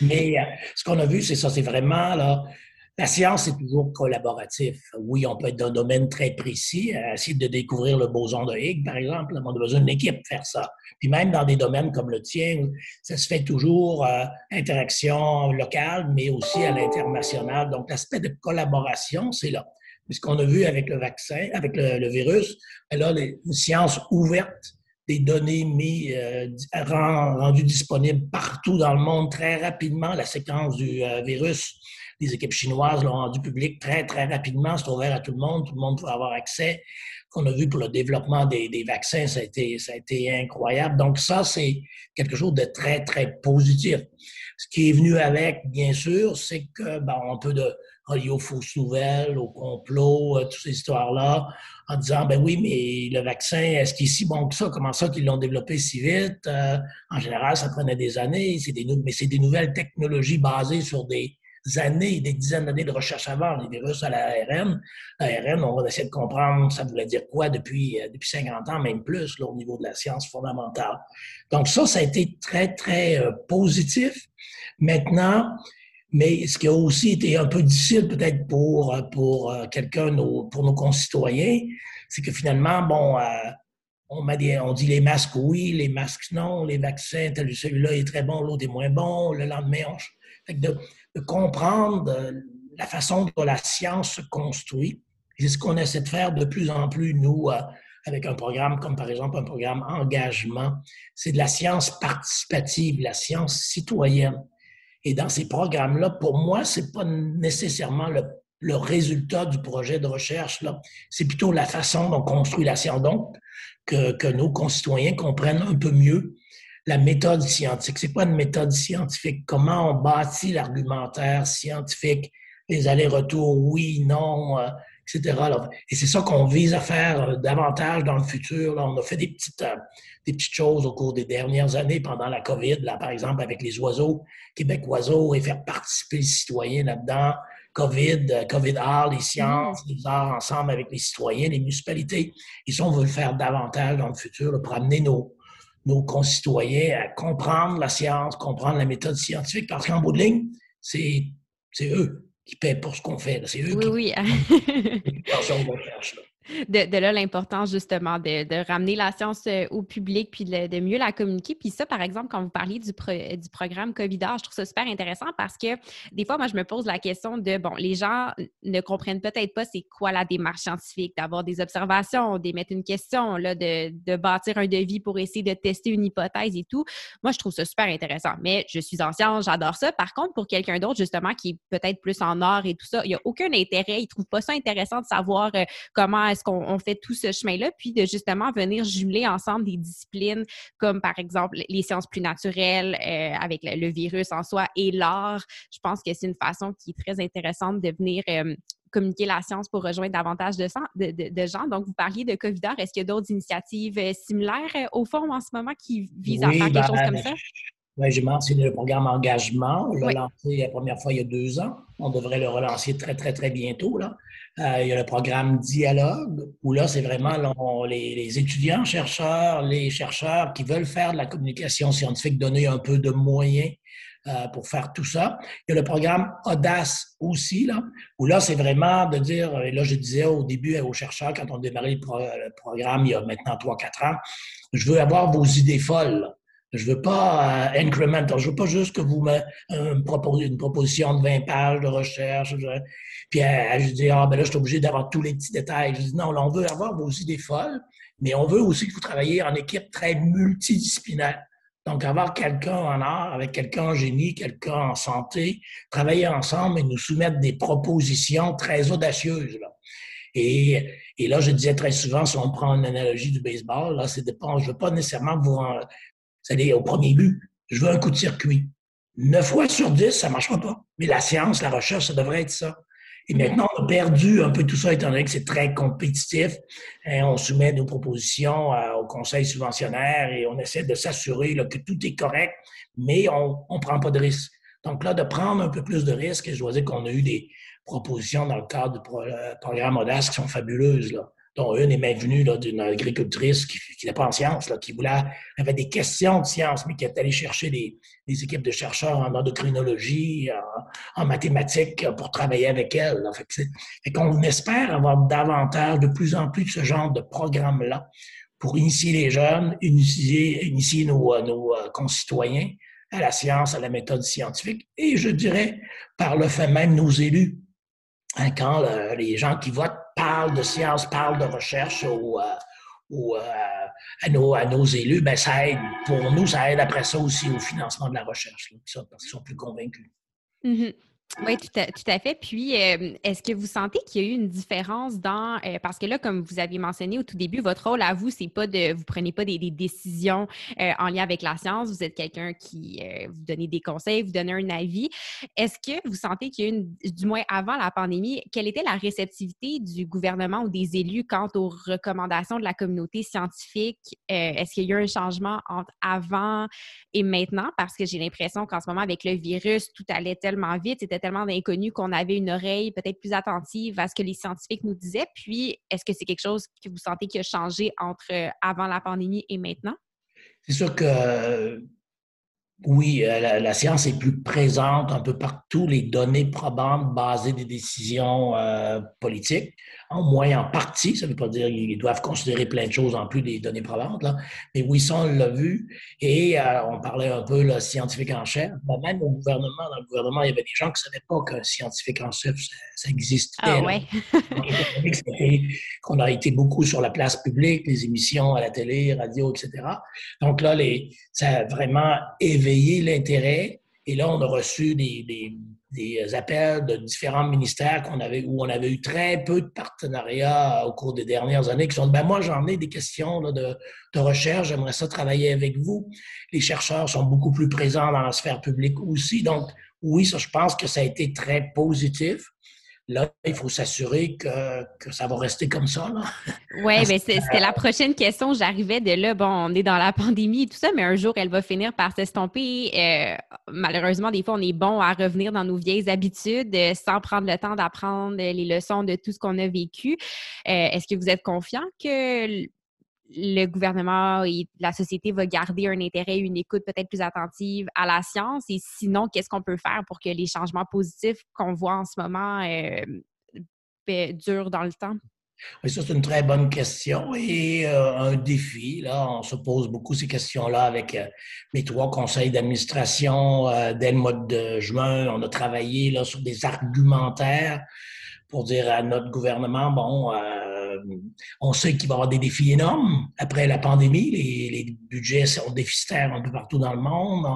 S2: Mais euh, ce qu'on a vu, c'est ça. C'est vraiment là, la science est toujours collaboratif. Oui, on peut être dans un domaine très précis, essayer de découvrir le boson de Higgs, par exemple. On a besoin d'une équipe pour faire ça. Puis même dans des domaines comme le tien, ça se fait toujours euh, interaction locale, mais aussi à l'international. Donc, l'aspect de collaboration, c'est là. Puisqu'on a vu avec le vaccin, avec le, virus, ben là, les sciences ouvertes, des données mis, euh, rendues disponibles partout dans le monde très rapidement, la séquence du euh, virus les équipes chinoises l'ont rendu public très, très rapidement. C'est ouvert à tout le monde. Tout le monde peut avoir accès. Qu'on a vu pour le développement des, vaccins, ça a, été, ça a été incroyable. Donc, ça, c'est quelque chose de très, très positif. Ce qui est venu avec, bien sûr, c'est que, ben, on peut de aux fausses nouvelles, au complot, euh, toutes ces histoires-là, en disant, ben oui, mais le vaccin, est-ce qu'il est si bon que ça? Comment ça qu'ils l'ont développé si vite? Euh, en général, ça prenait des années, mais c'est des nouvelles technologies basées sur des, années, des dizaines d'années de recherche avant, les virus à l'ARN. L'ARN, on va essayer de comprendre ça voulait dire quoi depuis, euh, depuis 50 ans, même plus, au niveau de la science fondamentale. Donc ça, ça a été très, très euh, positif. Maintenant, mais ce qui a aussi été un peu difficile peut-être pour, euh, pour quelqu'un, pour nos concitoyens, c'est que finalement, bon, on, on, dit les masques oui, les masques non, les vaccins, celui-là est très bon, l'autre est moins bon, le lendemain, on... Fait de, comprendre euh, la façon dont la science se construit. C'est ce qu'on essaie de faire de plus en plus, nous, euh, avec un programme comme par exemple un programme engagement. C'est de la science participative, la science citoyenne. Et dans ces programmes-là, pour moi, c'est pas nécessairement le, résultat du projet de recherche. C'est plutôt la façon dont on construit la science. Donc, que nos concitoyens comprennent un peu mieux la méthode scientifique. C'est pas une méthode scientifique? Comment on bâtit l'argumentaire scientifique, les allers-retours, oui, non, euh, etc. Et c'est ça qu'on vise à faire euh, davantage dans le futur. Là, on a fait des petites, euh, des petites choses au cours des dernières années pendant la COVID, là, par exemple, avec les oiseaux, Québec Oiseaux, et faire participer les citoyens là-dedans. COVID, COVID Art, les sciences, mm. les arts ensemble avec les citoyens, les municipalités. Et ça, on veut le faire davantage dans le futur pour amener nos, nos concitoyens à comprendre la science, comprendre la méthode scientifique, parce qu'en bout de ligne, c'est eux qui paient pour ce qu'on fait. C'est eux
S1: oui,
S2: qui
S1: oui. De, là l'importance justement de, ramener la science euh, au public puis de, mieux la communiquer. Puis ça, par exemple, quand vous parliez du, du programme je trouve ça super intéressant parce que des fois, moi, je me pose la question de, bon, les gens ne comprennent peut-être pas c'est quoi la démarche scientifique, d'avoir des observations, d'émettre une question, là, de, bâtir un devis pour essayer de tester une hypothèse et tout. Moi, je trouve ça super intéressant. Mais je suis en science, j'adore ça. Par contre, pour quelqu'un d'autre, justement, qui est peut-être plus en art et tout ça, il n'y a aucun intérêt. Il ne trouve pas ça intéressant de savoir euh, comment est-ce qu'on fait tout ce chemin-là, puis de justement venir jumeler ensemble des disciplines comme par exemple les sciences plus naturelles euh, avec le, virus en soi et l'art. Je pense que c'est une façon qui est très intéressante de venir euh, communiquer la science pour rejoindre davantage de, de, gens. Donc, vous parliez de COVIDAR. Est-ce qu'il y a d'autres initiatives euh, similaires au fond en ce moment qui visent à faire quelque chose comme ben, ça?
S2: Oui, j'ai mentionné le programme Engagement. On l'a lancé la première fois il y a deux ans. On devrait le relancer très, très, très bientôt. Là. Euh, il y a le programme Dialogue, où là, c'est vraiment les, étudiants, chercheurs, les chercheurs qui veulent faire de la communication scientifique, donner un peu de moyens euh, pour faire tout ça. Il y a le programme Audace aussi, là, où là, c'est vraiment de dire, et là, je disais au début aux chercheurs, quand on démarrait le, le programme il y a maintenant 3-4 ans, je veux avoir vos idées folles. Je veux pas euh, incremental. Je veux pas juste que vous me euh, proposez une proposition de 20 pages de recherche. puis euh, je dis, ah ben là, je suis obligé d'avoir tous les petits détails. Je dis, non, là, on veut avoir vos idées folles, mais on veut aussi que vous travaillez en équipe très multidisciplinaire. Donc, avoir quelqu'un en art, avec quelqu'un en génie, quelqu'un en santé, travailler ensemble et nous soumettre des propositions très audacieuses. Là. Et, et, là, je disais très souvent, si on prend une analogie du baseball, là, c'est. Je veux pas nécessairement vous, c'est-à-dire au premier but, je veux un coup de circuit. Neuf fois sur dix, ça ne marchera pas. Mais la science, la recherche, ça devrait être ça. Et maintenant, on a perdu un peu tout ça, étant donné que c'est très compétitif. On soumet nos propositions euh, au conseil subventionnaire et on essaie de s'assurer que tout est correct, mais on ne prend pas de risques. Donc là, de prendre un peu plus de risques, je dois dire qu'on a eu des propositions dans le cadre du euh, programme Audace qui sont fabuleuses. Là dont une est même venue d'une agricultrice qui, n'est pas en sciences, qui voulait, avait des questions de sciences, mais qui est allée chercher des, équipes de chercheurs en endocrinologie, en, mathématiques pour travailler avec elle. Fait, qu'on espère avoir davantage, de plus en plus de ce genre de programme-là pour initier les jeunes, initier, initier nos, nos concitoyens à la science, à la méthode scientifique, et je dirais par le fait même nos élus. Hein, quand les gens qui votent parlent de science, parlent de recherche euh, euh, à, nos, à, nos, élus, ben ça aide, pour nous, ça aide après ça aussi au financement de la recherche, parce qu'ils sont plus convaincus.
S1: Mm-hmm. Oui, tout à, fait. Puis, euh, est-ce que vous sentez qu'il y a eu une différence dans euh, parce que là, comme vous aviez mentionné au tout début, votre rôle à vous, c'est pas de vous prenez pas des, décisions euh, en lien avec la science. Vous êtes quelqu'un qui vous donnez des conseils, vous donnez un avis. Est-ce que vous sentez qu'il y a eu, une, du moins avant la pandémie, quelle était la réceptivité du gouvernement ou des élus quant aux recommandations de la communauté scientifique? Est-ce qu'il y a eu un changement entre avant et maintenant? Parce que j'ai l'impression qu'en ce moment, avec le virus, tout allait tellement vite, tellement d'inconnus qu'on avait une oreille peut-être plus attentive à ce que les scientifiques nous disaient. Puis, est-ce que c'est quelque chose que vous sentez qui a changé entre euh, avant la pandémie et maintenant?
S2: C'est sûr que oui, euh, la, science est plus présente un peu partout, les données probantes basées des décisions euh, politiques, au moins en partie, ça ne veut pas dire qu'ils doivent considérer plein de choses en plus des données probantes, là. mais oui, ça, on l'a vu, et euh, on parlait un peu le scientifique en chef, même au gouvernement, dans le gouvernement, il y avait des gens qui ne savaient pas qu'un scientifique en chef, ça, existait.
S1: Ah ouais.
S2: qu'on a été beaucoup sur la place publique, les émissions à la télé, radio, etc. Donc là, les, ça a vraiment éveillé l'intérêt. Et là, on a reçu des, des, appels de différents ministères qu'on avait, où on avait eu très peu de partenariats au cours des dernières années qui sont ben moi, j'en ai des questions de, de, recherche, j'aimerais ça travailler avec vous. Les chercheurs sont beaucoup plus présents dans la sphère publique aussi. Donc, oui, ça, je pense que ça a été très positif. Là, il faut s'assurer que, ça va rester comme ça.
S1: Oui, mais c'était la prochaine question. J'arrivais de là, bon, on est dans la pandémie et tout ça, mais un jour, elle va finir par s'estomper. Euh, malheureusement, des fois, on est bon à revenir dans nos vieilles habitudes euh, sans prendre le temps d'apprendre les leçons de tout ce qu'on a vécu. Euh, est-ce que vous êtes confiant que le gouvernement et la société va garder un intérêt, une écoute peut-être plus attentive à la science? Et sinon, qu'est-ce qu'on peut faire pour que les changements positifs qu'on voit en ce moment euh, ben, durent dans le temps?
S2: Oui, ça, c'est une très bonne question et euh, un défi. Là, on se pose beaucoup ces questions-là avec euh, mes trois conseils d'administration. dès le mois de juin, on a travaillé là, sur des argumentaires pour dire à notre gouvernement, bon, euh, on sait qu'il va y avoir des défis énormes après la pandémie. Les, budgets sont déficitaires un peu partout dans le monde.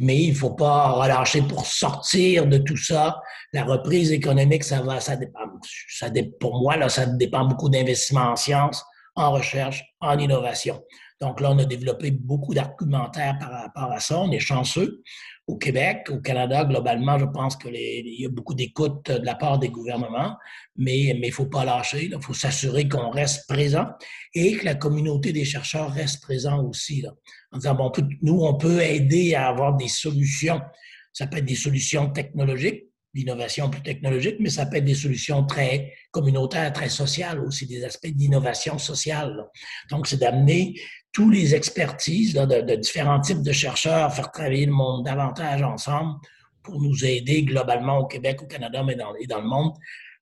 S2: mais il ne faut pas relâcher pour sortir de tout ça. La reprise économique, ça va, ça dépend. Ça, pour moi, là, ça dépend beaucoup d'investissements en sciences, en recherche, en innovation. Donc là, on a développé beaucoup d'argumentaires par rapport à ça. On est chanceux au Québec, au Canada, globalement, je pense qu'il y a beaucoup d'écoute de la part des gouvernements, mais il ne faut pas lâcher. Il faut s'assurer qu'on reste présent et que la communauté des chercheurs reste présent aussi. en disant, bon, nous, on peut aider à avoir des solutions. Ça peut être des solutions technologiques, d'innovation plus technologique, mais ça peut être des solutions très communautaires, très sociales aussi, des aspects d'innovation sociale. Donc, c'est d'amener tous les expertises de, différents types de chercheurs faire travailler le monde davantage ensemble pour nous aider globalement au Québec, au Canada, mais dans, et dans le monde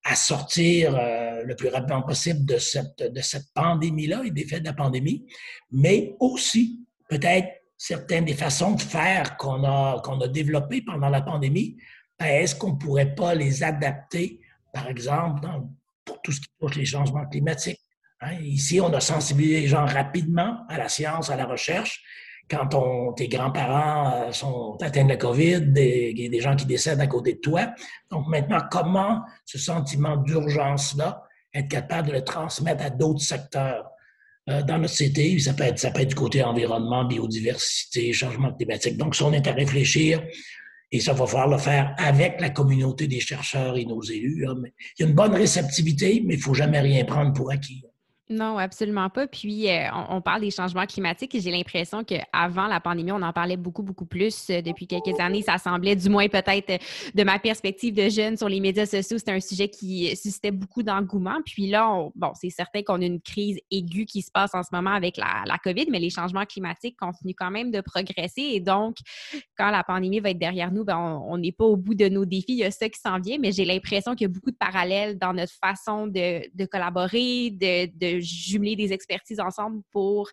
S2: à sortir euh, le plus rapidement possible de cette, de cette pandémie-là et des faits de la pandémie, mais aussi peut-être certaines des façons de faire qu'on a, qu'on a développées pendant la pandémie, ben, est-ce qu'on ne pourrait pas les adapter, par exemple, pour tout ce qui touche les changements climatiques, Hein, ici, on a sensibilisé les gens rapidement à la science, à la recherche. Quand tes grands-parents euh, sont atteints de la COVID, il y a des gens qui décèdent à côté de toi. Donc maintenant, comment ce sentiment d'urgence-là, être capable de le transmettre à d'autres secteurs? Euh, dans notre société, ça peut, être, ça peut être du côté environnement, biodiversité, changement climatique. Donc, si on est à réfléchir, et ça va falloir le faire avec la communauté des chercheurs et nos élus. il y a une bonne réceptivité, mais il ne faut jamais rien prendre pour acquis.
S1: Non, absolument pas. Puis, euh, on, parle des changements climatiques et j'ai l'impression qu'avant la pandémie, on en parlait beaucoup, beaucoup plus. Euh, depuis quelques années, ça semblait, du moins peut-être euh, de ma perspective de jeune sur les médias sociaux, c'était un sujet qui suscitait beaucoup d'engouement. Puis là, bon, c'est certain qu'on a une crise aiguë qui se passe en ce moment avec la, la COVID, mais les changements climatiques continuent quand même de progresser. Et donc, quand la pandémie va être derrière nous, ben, on n'est pas au bout de nos défis. Il y a ça qui s'en vient, mais j'ai l'impression qu'il y a beaucoup de parallèles dans notre façon de, de collaborer, de, de jumeler des expertises ensemble pour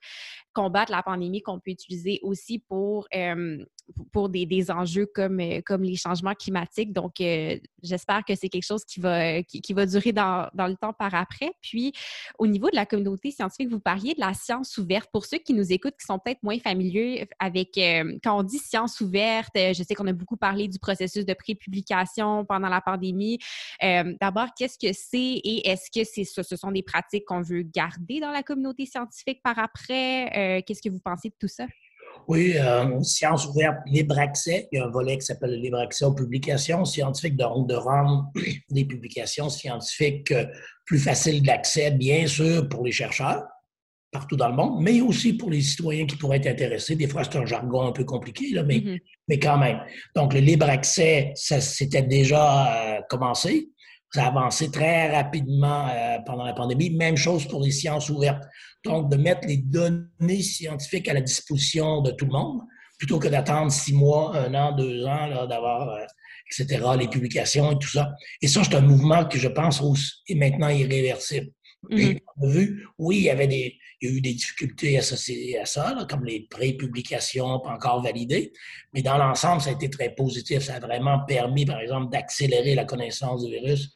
S1: combattre la pandémie qu'on peut utiliser aussi pour, euh, pour des, des, enjeux comme, euh, comme les changements climatiques. Donc, euh, j'espère que c'est quelque chose qui va, qui, va durer dans, dans, le temps par après. Puis, au niveau de la communauté scientifique, vous parliez de la science ouverte. Pour ceux qui nous écoutent, qui sont peut-être moins familiers avec, quand on dit science ouverte, je sais qu'on a beaucoup parlé du processus de pré-publication pendant la pandémie. D'abord, qu'est-ce que c'est et est-ce que c'est ce sont des pratiques qu'on veut garder dans la communauté scientifique par après? Euh, qu'est-ce que vous pensez de tout ça?
S2: Oui, euh, science ouverte, libre accès. Il y a un volet qui s'appelle le libre accès aux publications scientifiques, donc de rendre les publications scientifiques euh, plus faciles d'accès, bien sûr, pour les chercheurs partout dans le monde, mais aussi pour les citoyens qui pourraient être intéressés. Des fois, c'est un jargon un peu compliqué, là, mais, mm-hmm. mais quand même. Donc, le libre accès, ça s'était déjà commencé. Ça a avancé très rapidement pendant la pandémie. Même chose pour les sciences ouvertes. Donc, de mettre les données scientifiques à la disposition de tout le monde, plutôt que d'attendre six mois, un an, deux ans, d'avoir, euh, etc., les publications et tout ça. Et ça, c'est un mouvement que je pense est maintenant irréversible. On a vu, oui, il y avait des, il y a eu des difficultés associées à ça, comme les pré-publications pas encore validées, mais dans l'ensemble, ça a été très positif. Ça a vraiment permis, par exemple, d'accélérer la connaissance du virus,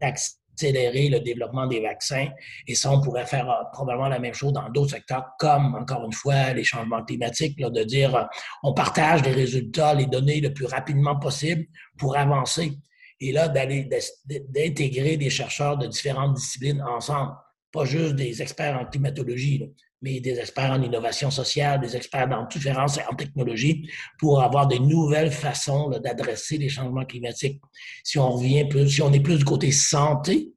S2: d'accélérer accélérer le développement des vaccins. Et ça, on pourrait faire euh, probablement la même chose dans d'autres secteurs, comme, encore une fois, les changements climatiques, de dire euh, on partage les résultats, les données le plus rapidement possible pour avancer. Et là, d'intégrer des chercheurs de différentes disciplines ensemble, pas juste des experts en climatologie, mais des experts en innovation sociale, des experts dans différentes en technologie pour avoir de nouvelles façons d'adresser les changements climatiques. Si on revient si on est plus du côté santé,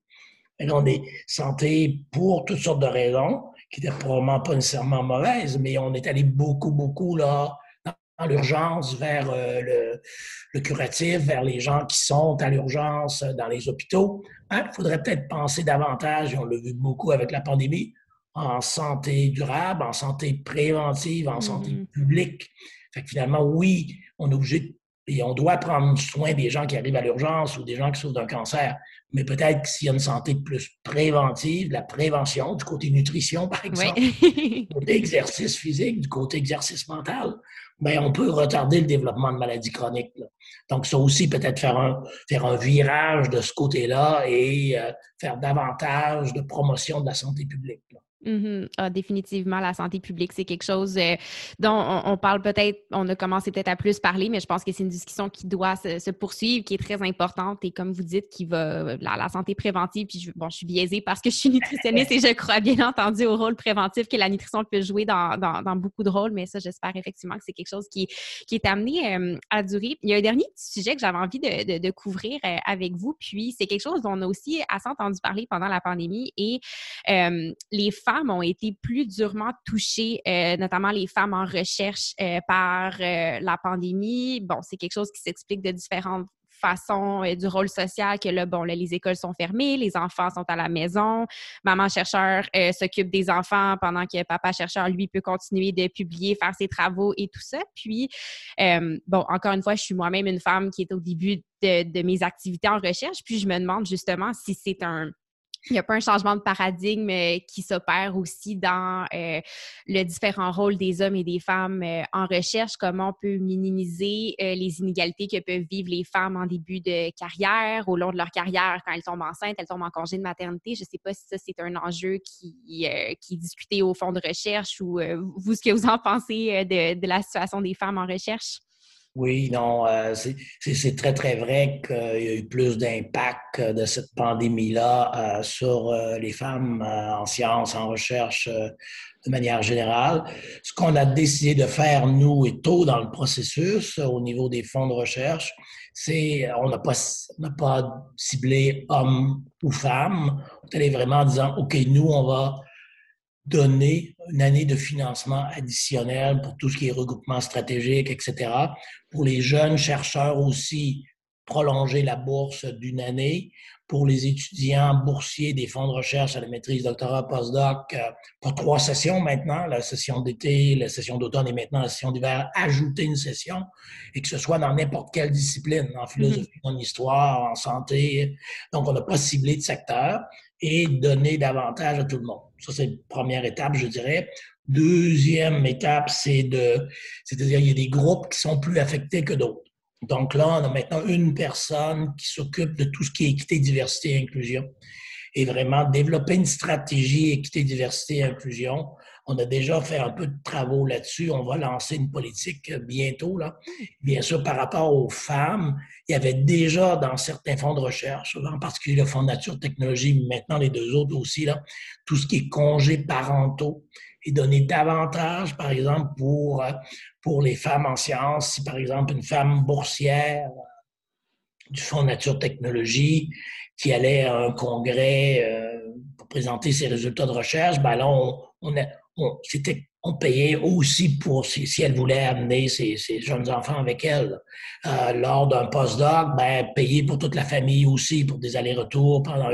S2: on est santé pour toutes sortes de raisons, qui n'étaient probablement pas nécessairement mauvaises, mais on est allé beaucoup, beaucoup là, dans l'urgence vers euh, le, curatif, vers les gens qui sont à l'urgence dans les hôpitaux. Il hein, faudrait peut-être penser davantage, et on l'a vu beaucoup avec la pandémie, en santé durable, en santé préventive, en santé mm-hmm. publique. Fait que finalement, oui, on est obligé et on doit prendre soin des gens qui arrivent à l'urgence ou des gens qui souffrent d'un cancer. Mais peut-être que s'il y a une santé plus préventive, la prévention, du côté nutrition, par exemple, du côté exercice physique, du côté exercice mental, bien, on peut retarder le développement de maladies chroniques. Donc, ça aussi, peut-être faire un, faire un virage de ce côté-là et euh, faire davantage de promotion de la santé publique.
S1: Mm-hmm. Ah, définitivement, la santé publique, c'est quelque chose euh, dont on, parle peut-être, on a commencé peut-être à plus parler, mais je pense que c'est une discussion qui doit se, poursuivre, qui est très importante et comme vous dites, qui va, la, santé préventive, puis je, bon, je suis biaisée parce que je suis nutritionniste et je crois bien entendu au rôle préventif que la nutrition peut jouer dans, dans, beaucoup de rôles, mais ça, j'espère effectivement que c'est quelque chose qui, qui est amené euh, à durer. Il y a un dernier sujet que j'avais envie de, de, couvrir euh, avec vous, puis c'est quelque chose dont on a aussi assez entendu parler pendant la pandémie et les femmes ont été plus durement touchées, euh, notamment les femmes en recherche euh, par euh, la pandémie. Bon, c'est quelque chose qui s'explique de différentes façons du rôle social que là, bon, les écoles sont fermées, les enfants sont à la maison, maman chercheur s'occupe des enfants pendant que papa chercheur, lui, peut continuer de publier, faire ses travaux et tout ça. Puis, bon, encore une fois, je suis moi-même une femme qui est au début de mes activités en recherche, puis je me demande justement si c'est un il n'y a pas un changement de paradigme euh, qui s'opère aussi dans euh, le différent rôle des hommes et des femmes euh, en recherche, comment on peut minimiser les inégalités que peuvent vivre les femmes en début de carrière, au long de leur carrière, quand elles tombent enceintes, elles tombent en congé de maternité. Je ne sais pas si ça, c'est un enjeu qui, qui est discuté au fond de recherche ou vous, ce que vous en pensez de la situation des femmes en recherche.
S2: Oui, non, euh, c'est très, très vrai qu'il y a eu plus d'impact de cette pandémie-là euh, sur euh, les femmes en sciences, en recherche de manière générale. Ce qu'on a décidé de faire, nous, et tôt dans le processus, au niveau des fonds de recherche, c'est on n'a pas, pas ciblé hommes ou femmes. On est allé vraiment en disant, OK, nous, on va donner une année de financement additionnel pour tout ce qui est regroupement stratégique, etc. Pour les jeunes chercheurs aussi, prolonger la bourse d'une année pour les étudiants boursiers des fonds de recherche à la maîtrise, doctorat, postdoc, euh, pour trois sessions maintenant, la session d'été, la session d'automne et maintenant la session d'hiver, ajouter une session et que ce soit dans n'importe quelle discipline, en philosophie, mm-hmm. en histoire, en santé. Donc, on n'a pas ciblé de secteur et donner davantage à tout le monde. Ça, c'est la première étape, je dirais. Deuxième étape, c'est de, c'est-à-dire, il y a des groupes qui sont plus affectés que d'autres. Donc là, on a maintenant une personne qui s'occupe de tout ce qui est équité, diversité et inclusion. Et vraiment développer une stratégie équité, diversité inclusion. On a déjà fait un peu de travaux là-dessus. On va lancer une politique bientôt. Là. Bien sûr, par rapport aux femmes, il y avait déjà dans certains fonds de recherche, en particulier le Fonds Nature Technologie, mais maintenant les deux autres aussi, là, tout ce qui est congés parentaux et donner davantage, par exemple, pour, euh, pour les femmes en sciences. Si, par exemple, une femme boursière euh, du Fonds Nature Technologie qui allait à un congrès euh, pour présenter ses résultats de recherche, ben là, on, on, c'était, on payait aussi pour si, si, elle voulait amener ses, ses, jeunes enfants avec elle. lors d'un postdoc, ben, payer pour toute la famille aussi, pour des allers-retours pendant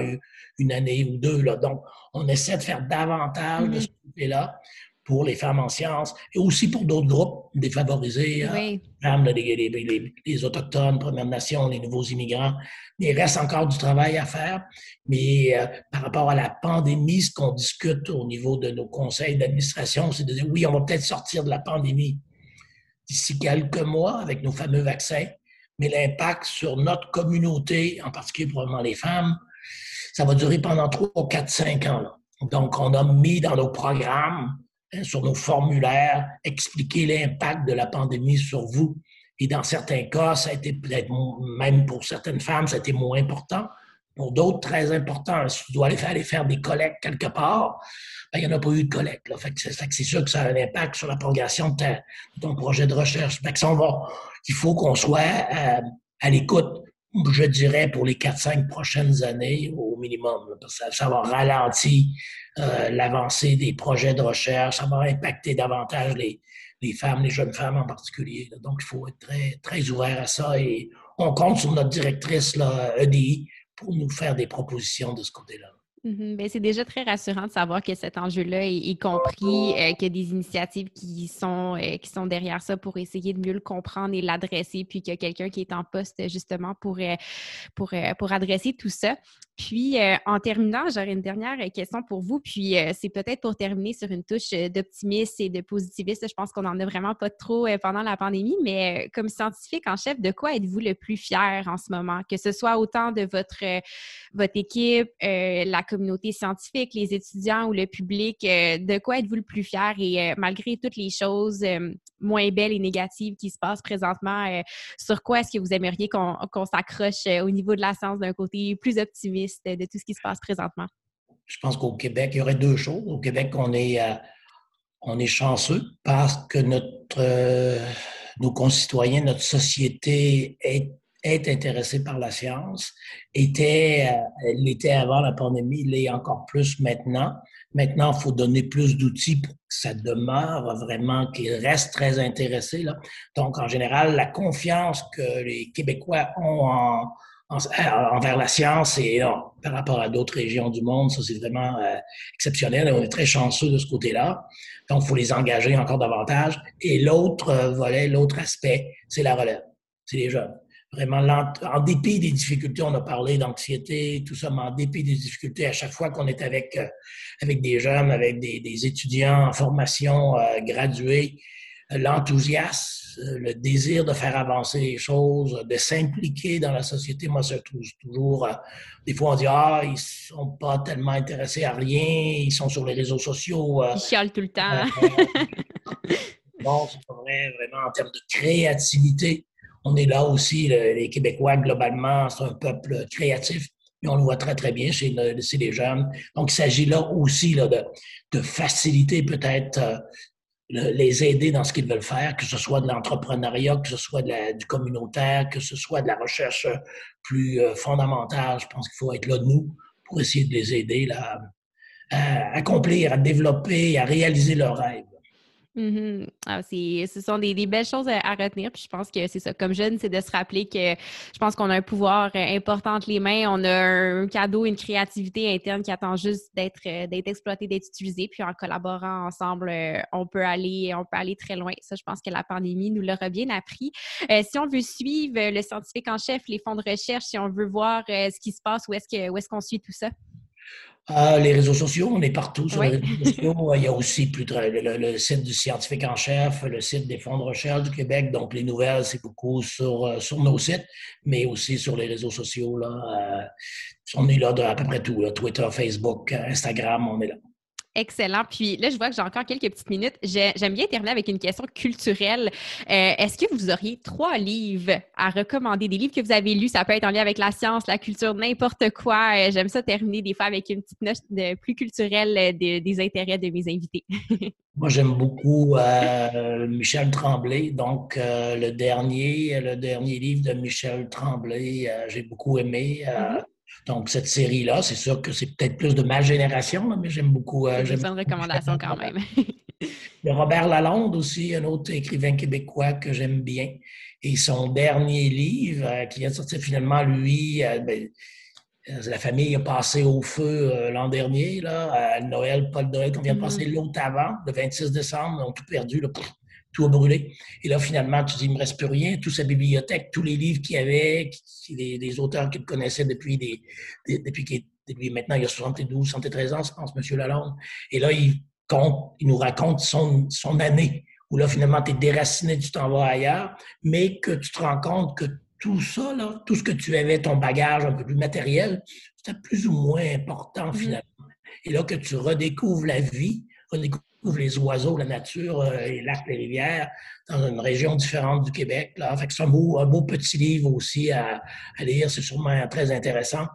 S2: une, année ou deux. Là. Donc, on essaie de faire davantage de mm-hmm. ce côté-là pour les femmes en sciences et aussi pour d'autres groupes défavorisés, hein. femmes, les, les, Autochtones, Premières Nations, les nouveaux immigrants. Mais il reste encore du travail à faire. Mais euh, par rapport à la pandémie, ce qu'on discute au niveau de nos conseils d'administration, c'est de dire oui, on va peut-être sortir de la pandémie d'ici quelques mois avec nos fameux vaccins, mais l'impact sur notre communauté, en particulier probablement les femmes, ça va durer pendant 3, 4, 5 ans. Donc, on a mis dans nos programmes, sur nos formulaires, expliquer l'impact de la pandémie sur vous. Et dans certains cas, ça a été peut-être, même pour certaines femmes, ça a été moins important. Pour d'autres, très important. Si tu dois aller faire, des collectes quelque part, ben, il n'y en a pas eu de collecte. Là. Que c'est, sûr que ça a un impact sur la progression de, ton projet de recherche. Fait que ça, va, il faut qu'on soit euh, à l'écoute je dirais, pour les 4-5 prochaines années au minimum. ça, va ralentir euh, l'avancée des projets de recherche, ça va impacter davantage les, femmes, les jeunes femmes en particulier. Donc, il faut être très, très ouvert à ça et on compte sur notre directrice là, EDI pour nous faire des propositions de ce côté-là.
S1: Mhm. Ben, c'est déjà très rassurant de savoir que cet enjeu-là est, compris, euh, qu'il y a des initiatives qui sont, euh, qui sont derrière ça pour essayer de mieux le comprendre et l'adresser, puis qu'il y a quelqu'un qui est en poste justement pour, euh, adresser tout ça. Puis, en terminant, j'aurais une dernière question pour vous. Puis, c'est peut-être pour terminer sur une touche d'optimisme et de positivisme. Je pense qu'on n'en a vraiment pas trop pendant la pandémie, mais comme scientifique en chef, de quoi êtes-vous le plus fier en ce moment? Que ce soit autant de votre, votre équipe, la communauté scientifique, les étudiants ou le public, euh, de quoi êtes-vous le plus fier? Et euh, malgré toutes les choses euh, moins belles et négatives qui se passent présentement, sur quoi est-ce que vous aimeriez qu'on s'accroche au niveau de la science d'un côté plus optimiste de tout ce qui se passe présentement?
S2: Je pense qu'au Québec, il y aurait deux choses. Au Québec, on est, on est chanceux parce que notre, nos concitoyens, notre société est est intéressé par la science, était, euh, l'était avant la pandémie, l'est encore plus maintenant. Maintenant, il faut donner plus d'outils pour que ça demeure vraiment, qu'il reste très intéressé. Là. Donc, en général, la confiance que les Québécois ont en, envers la science et par rapport à d'autres régions du monde, ça c'est vraiment euh, exceptionnel on est très chanceux de ce côté-là. Donc, il faut les engager encore davantage. Et l'autre euh, volet, l'autre aspect, c'est la relève. C'est les jeunes vraiment en dépit des difficultés, on a parlé d'anxiété, tout ça, mais en dépit des difficultés, à chaque fois qu'on est avec, euh, avec des jeunes, avec des, étudiants en formation euh, gradués, l'enthousiasme, le désir de faire avancer les choses, de s'impliquer dans la société, moi, ça trouve toujours, euh, des fois on dit, ah, ils sont pas tellement intéressés à rien, ils sont sur les réseaux sociaux.
S1: ils chialent tout le temps.
S2: bon, c'est vrai, vraiment, en termes de créativité, on est là aussi, les Québécois, globalement, c'est un peuple créatif, mais on le voit très, très bien chez, les jeunes. Donc, il s'agit là aussi de, faciliter peut-être euh, les aider dans ce qu'ils veulent faire, que ce soit de l'entrepreneuriat, que ce soit du communautaire, que ce soit de la recherche plus euh, fondamentale. Je pense qu'il faut être là, nous, pour essayer de les aider là, accomplir, à développer, à réaliser leurs rêves.
S1: Mmh ah, ce sont des, belles choses à, retenir. Puis je pense que c'est ça. Comme jeune, c'est de se rappeler que je pense qu'on a un pouvoir euh, important entre les mains. On a un cadeau, une créativité interne qui attend juste d'être euh, d'être exploité, d'être utilisé. Puis en collaborant ensemble, euh, on peut aller on peut aller très loin. Ça, je pense que la pandémie nous l'aura bien appris. si on veut suivre le scientifique en chef, les fonds de recherche, si on veut voir ce qui se passe, où est-ce que où est-ce qu'on suit tout ça?
S2: Ah, les réseaux sociaux, on est partout sur les réseaux sociaux. Il y a aussi plus le, site du scientifique en chef, le site des fonds de recherche du Québec. Donc, les nouvelles, c'est beaucoup sur, euh, sur nos sites, mais aussi sur les réseaux sociaux. Là. Euh, on est là de à peu près tout. Twitter, Facebook, Instagram, on est là.
S1: Excellent. Puis là, je vois que j'ai encore quelques petites minutes. J'aime bien terminer avec une question culturelle. Euh, est-ce que vous auriez trois livres à recommander, des livres que vous avez lus? Ça peut être en lien avec la science, la culture, n'importe quoi. Euh, j'aime ça terminer des fois avec une petite note de, plus culturelle euh, des intérêts de mes invités.
S2: Moi, j'aime beaucoup Michel Tremblay. Donc, le dernier, le dernier livre de Michel Tremblay, j'ai beaucoup aimé. Mm-hmm. Donc, cette série-là, c'est sûr que c'est peut-être plus de ma génération, mais j'aime beaucoup.
S1: Euh, c'est une recommandation quand même.
S2: A Robert Lalonde aussi, un autre écrivain québécois que j'aime bien. Et son dernier livre, euh, qui vient de sortir finalement, lui, euh, ben, la famille a passé au feu l'an dernier, là, à Noël, Paul Noël, on vient de mm-hmm. passer l'autre avant, le 26 décembre, ils ont tout perdu. Là, tout a brûlé. Et là, finalement, tu dis, il ne me reste plus rien. Toute sa bibliothèque, tous les livres qu'il y avait, les, auteurs qu'il connaissait depuis, des, depuis, depuis maintenant, il y a 72, 73 ans, je pense, M. Lalonde. Et là, il, compte, il nous raconte son, son année, où là, finalement, tu es déraciné, tu t'en vas ailleurs, mais que tu te rends compte que tout ça, là, tout ce que tu avais, ton bagage un peu plus matériel, c'était plus ou moins important, mm-hmm. finalement. Et là, que tu redécouvres la vie, redécouvres les oiseaux, la nature, euh, les lacs, les rivières, dans une région différente du Québec. Là. Fait c'est un beau, un beau petit livre aussi à, lire, c'est sûrement très intéressant.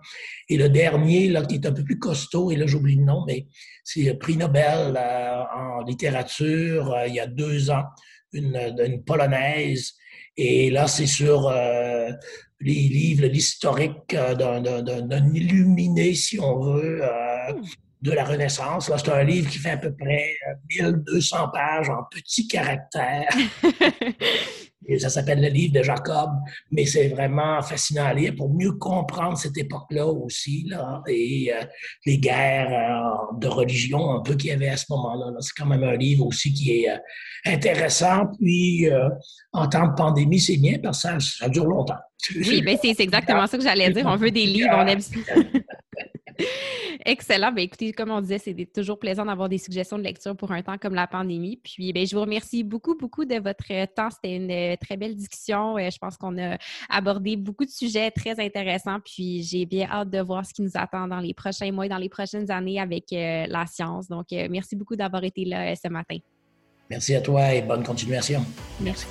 S2: Et le dernier, là, qui est un peu plus costaud, et là j'oublie le nom, mais c'est le prix Nobel euh, en littérature euh, il y a deux ans, une, une polonaise. Et là, c'est sur les livres, l'historique d'un illuminé, si on veut, hmm de la Renaissance. Là, c'est un livre qui fait à peu près 1200 euh, pages en petits caractères. Et ça s'appelle le livre de Jacob, mais c'est vraiment fascinant à lire pour mieux comprendre cette époque-là aussi, là, et euh, les guerres euh, de religion un peu qu'il y avait à ce moment-là. c'est quand même un livre aussi qui est intéressant. Puis, en temps de pandémie, c'est bien parce que ça, dure longtemps.
S1: Oui, ben c'est exactement ça que j'allais dire. On veut des livres, on aime Excellent. Bien, écoutez, comme on disait, c'est toujours plaisant d'avoir des suggestions de lecture pour un temps comme la pandémie. Puis, bien, je vous remercie beaucoup, beaucoup de votre temps. C'était une euh, très belle discussion. Euh, je pense qu'on a abordé beaucoup de sujets très intéressants. Puis, j'ai bien hâte de voir ce qui nous attend dans les prochains mois et dans les prochaines années avec euh, la science. Donc, merci beaucoup d'avoir été là ce matin.
S2: Merci à toi et bonne continuation.
S1: merci.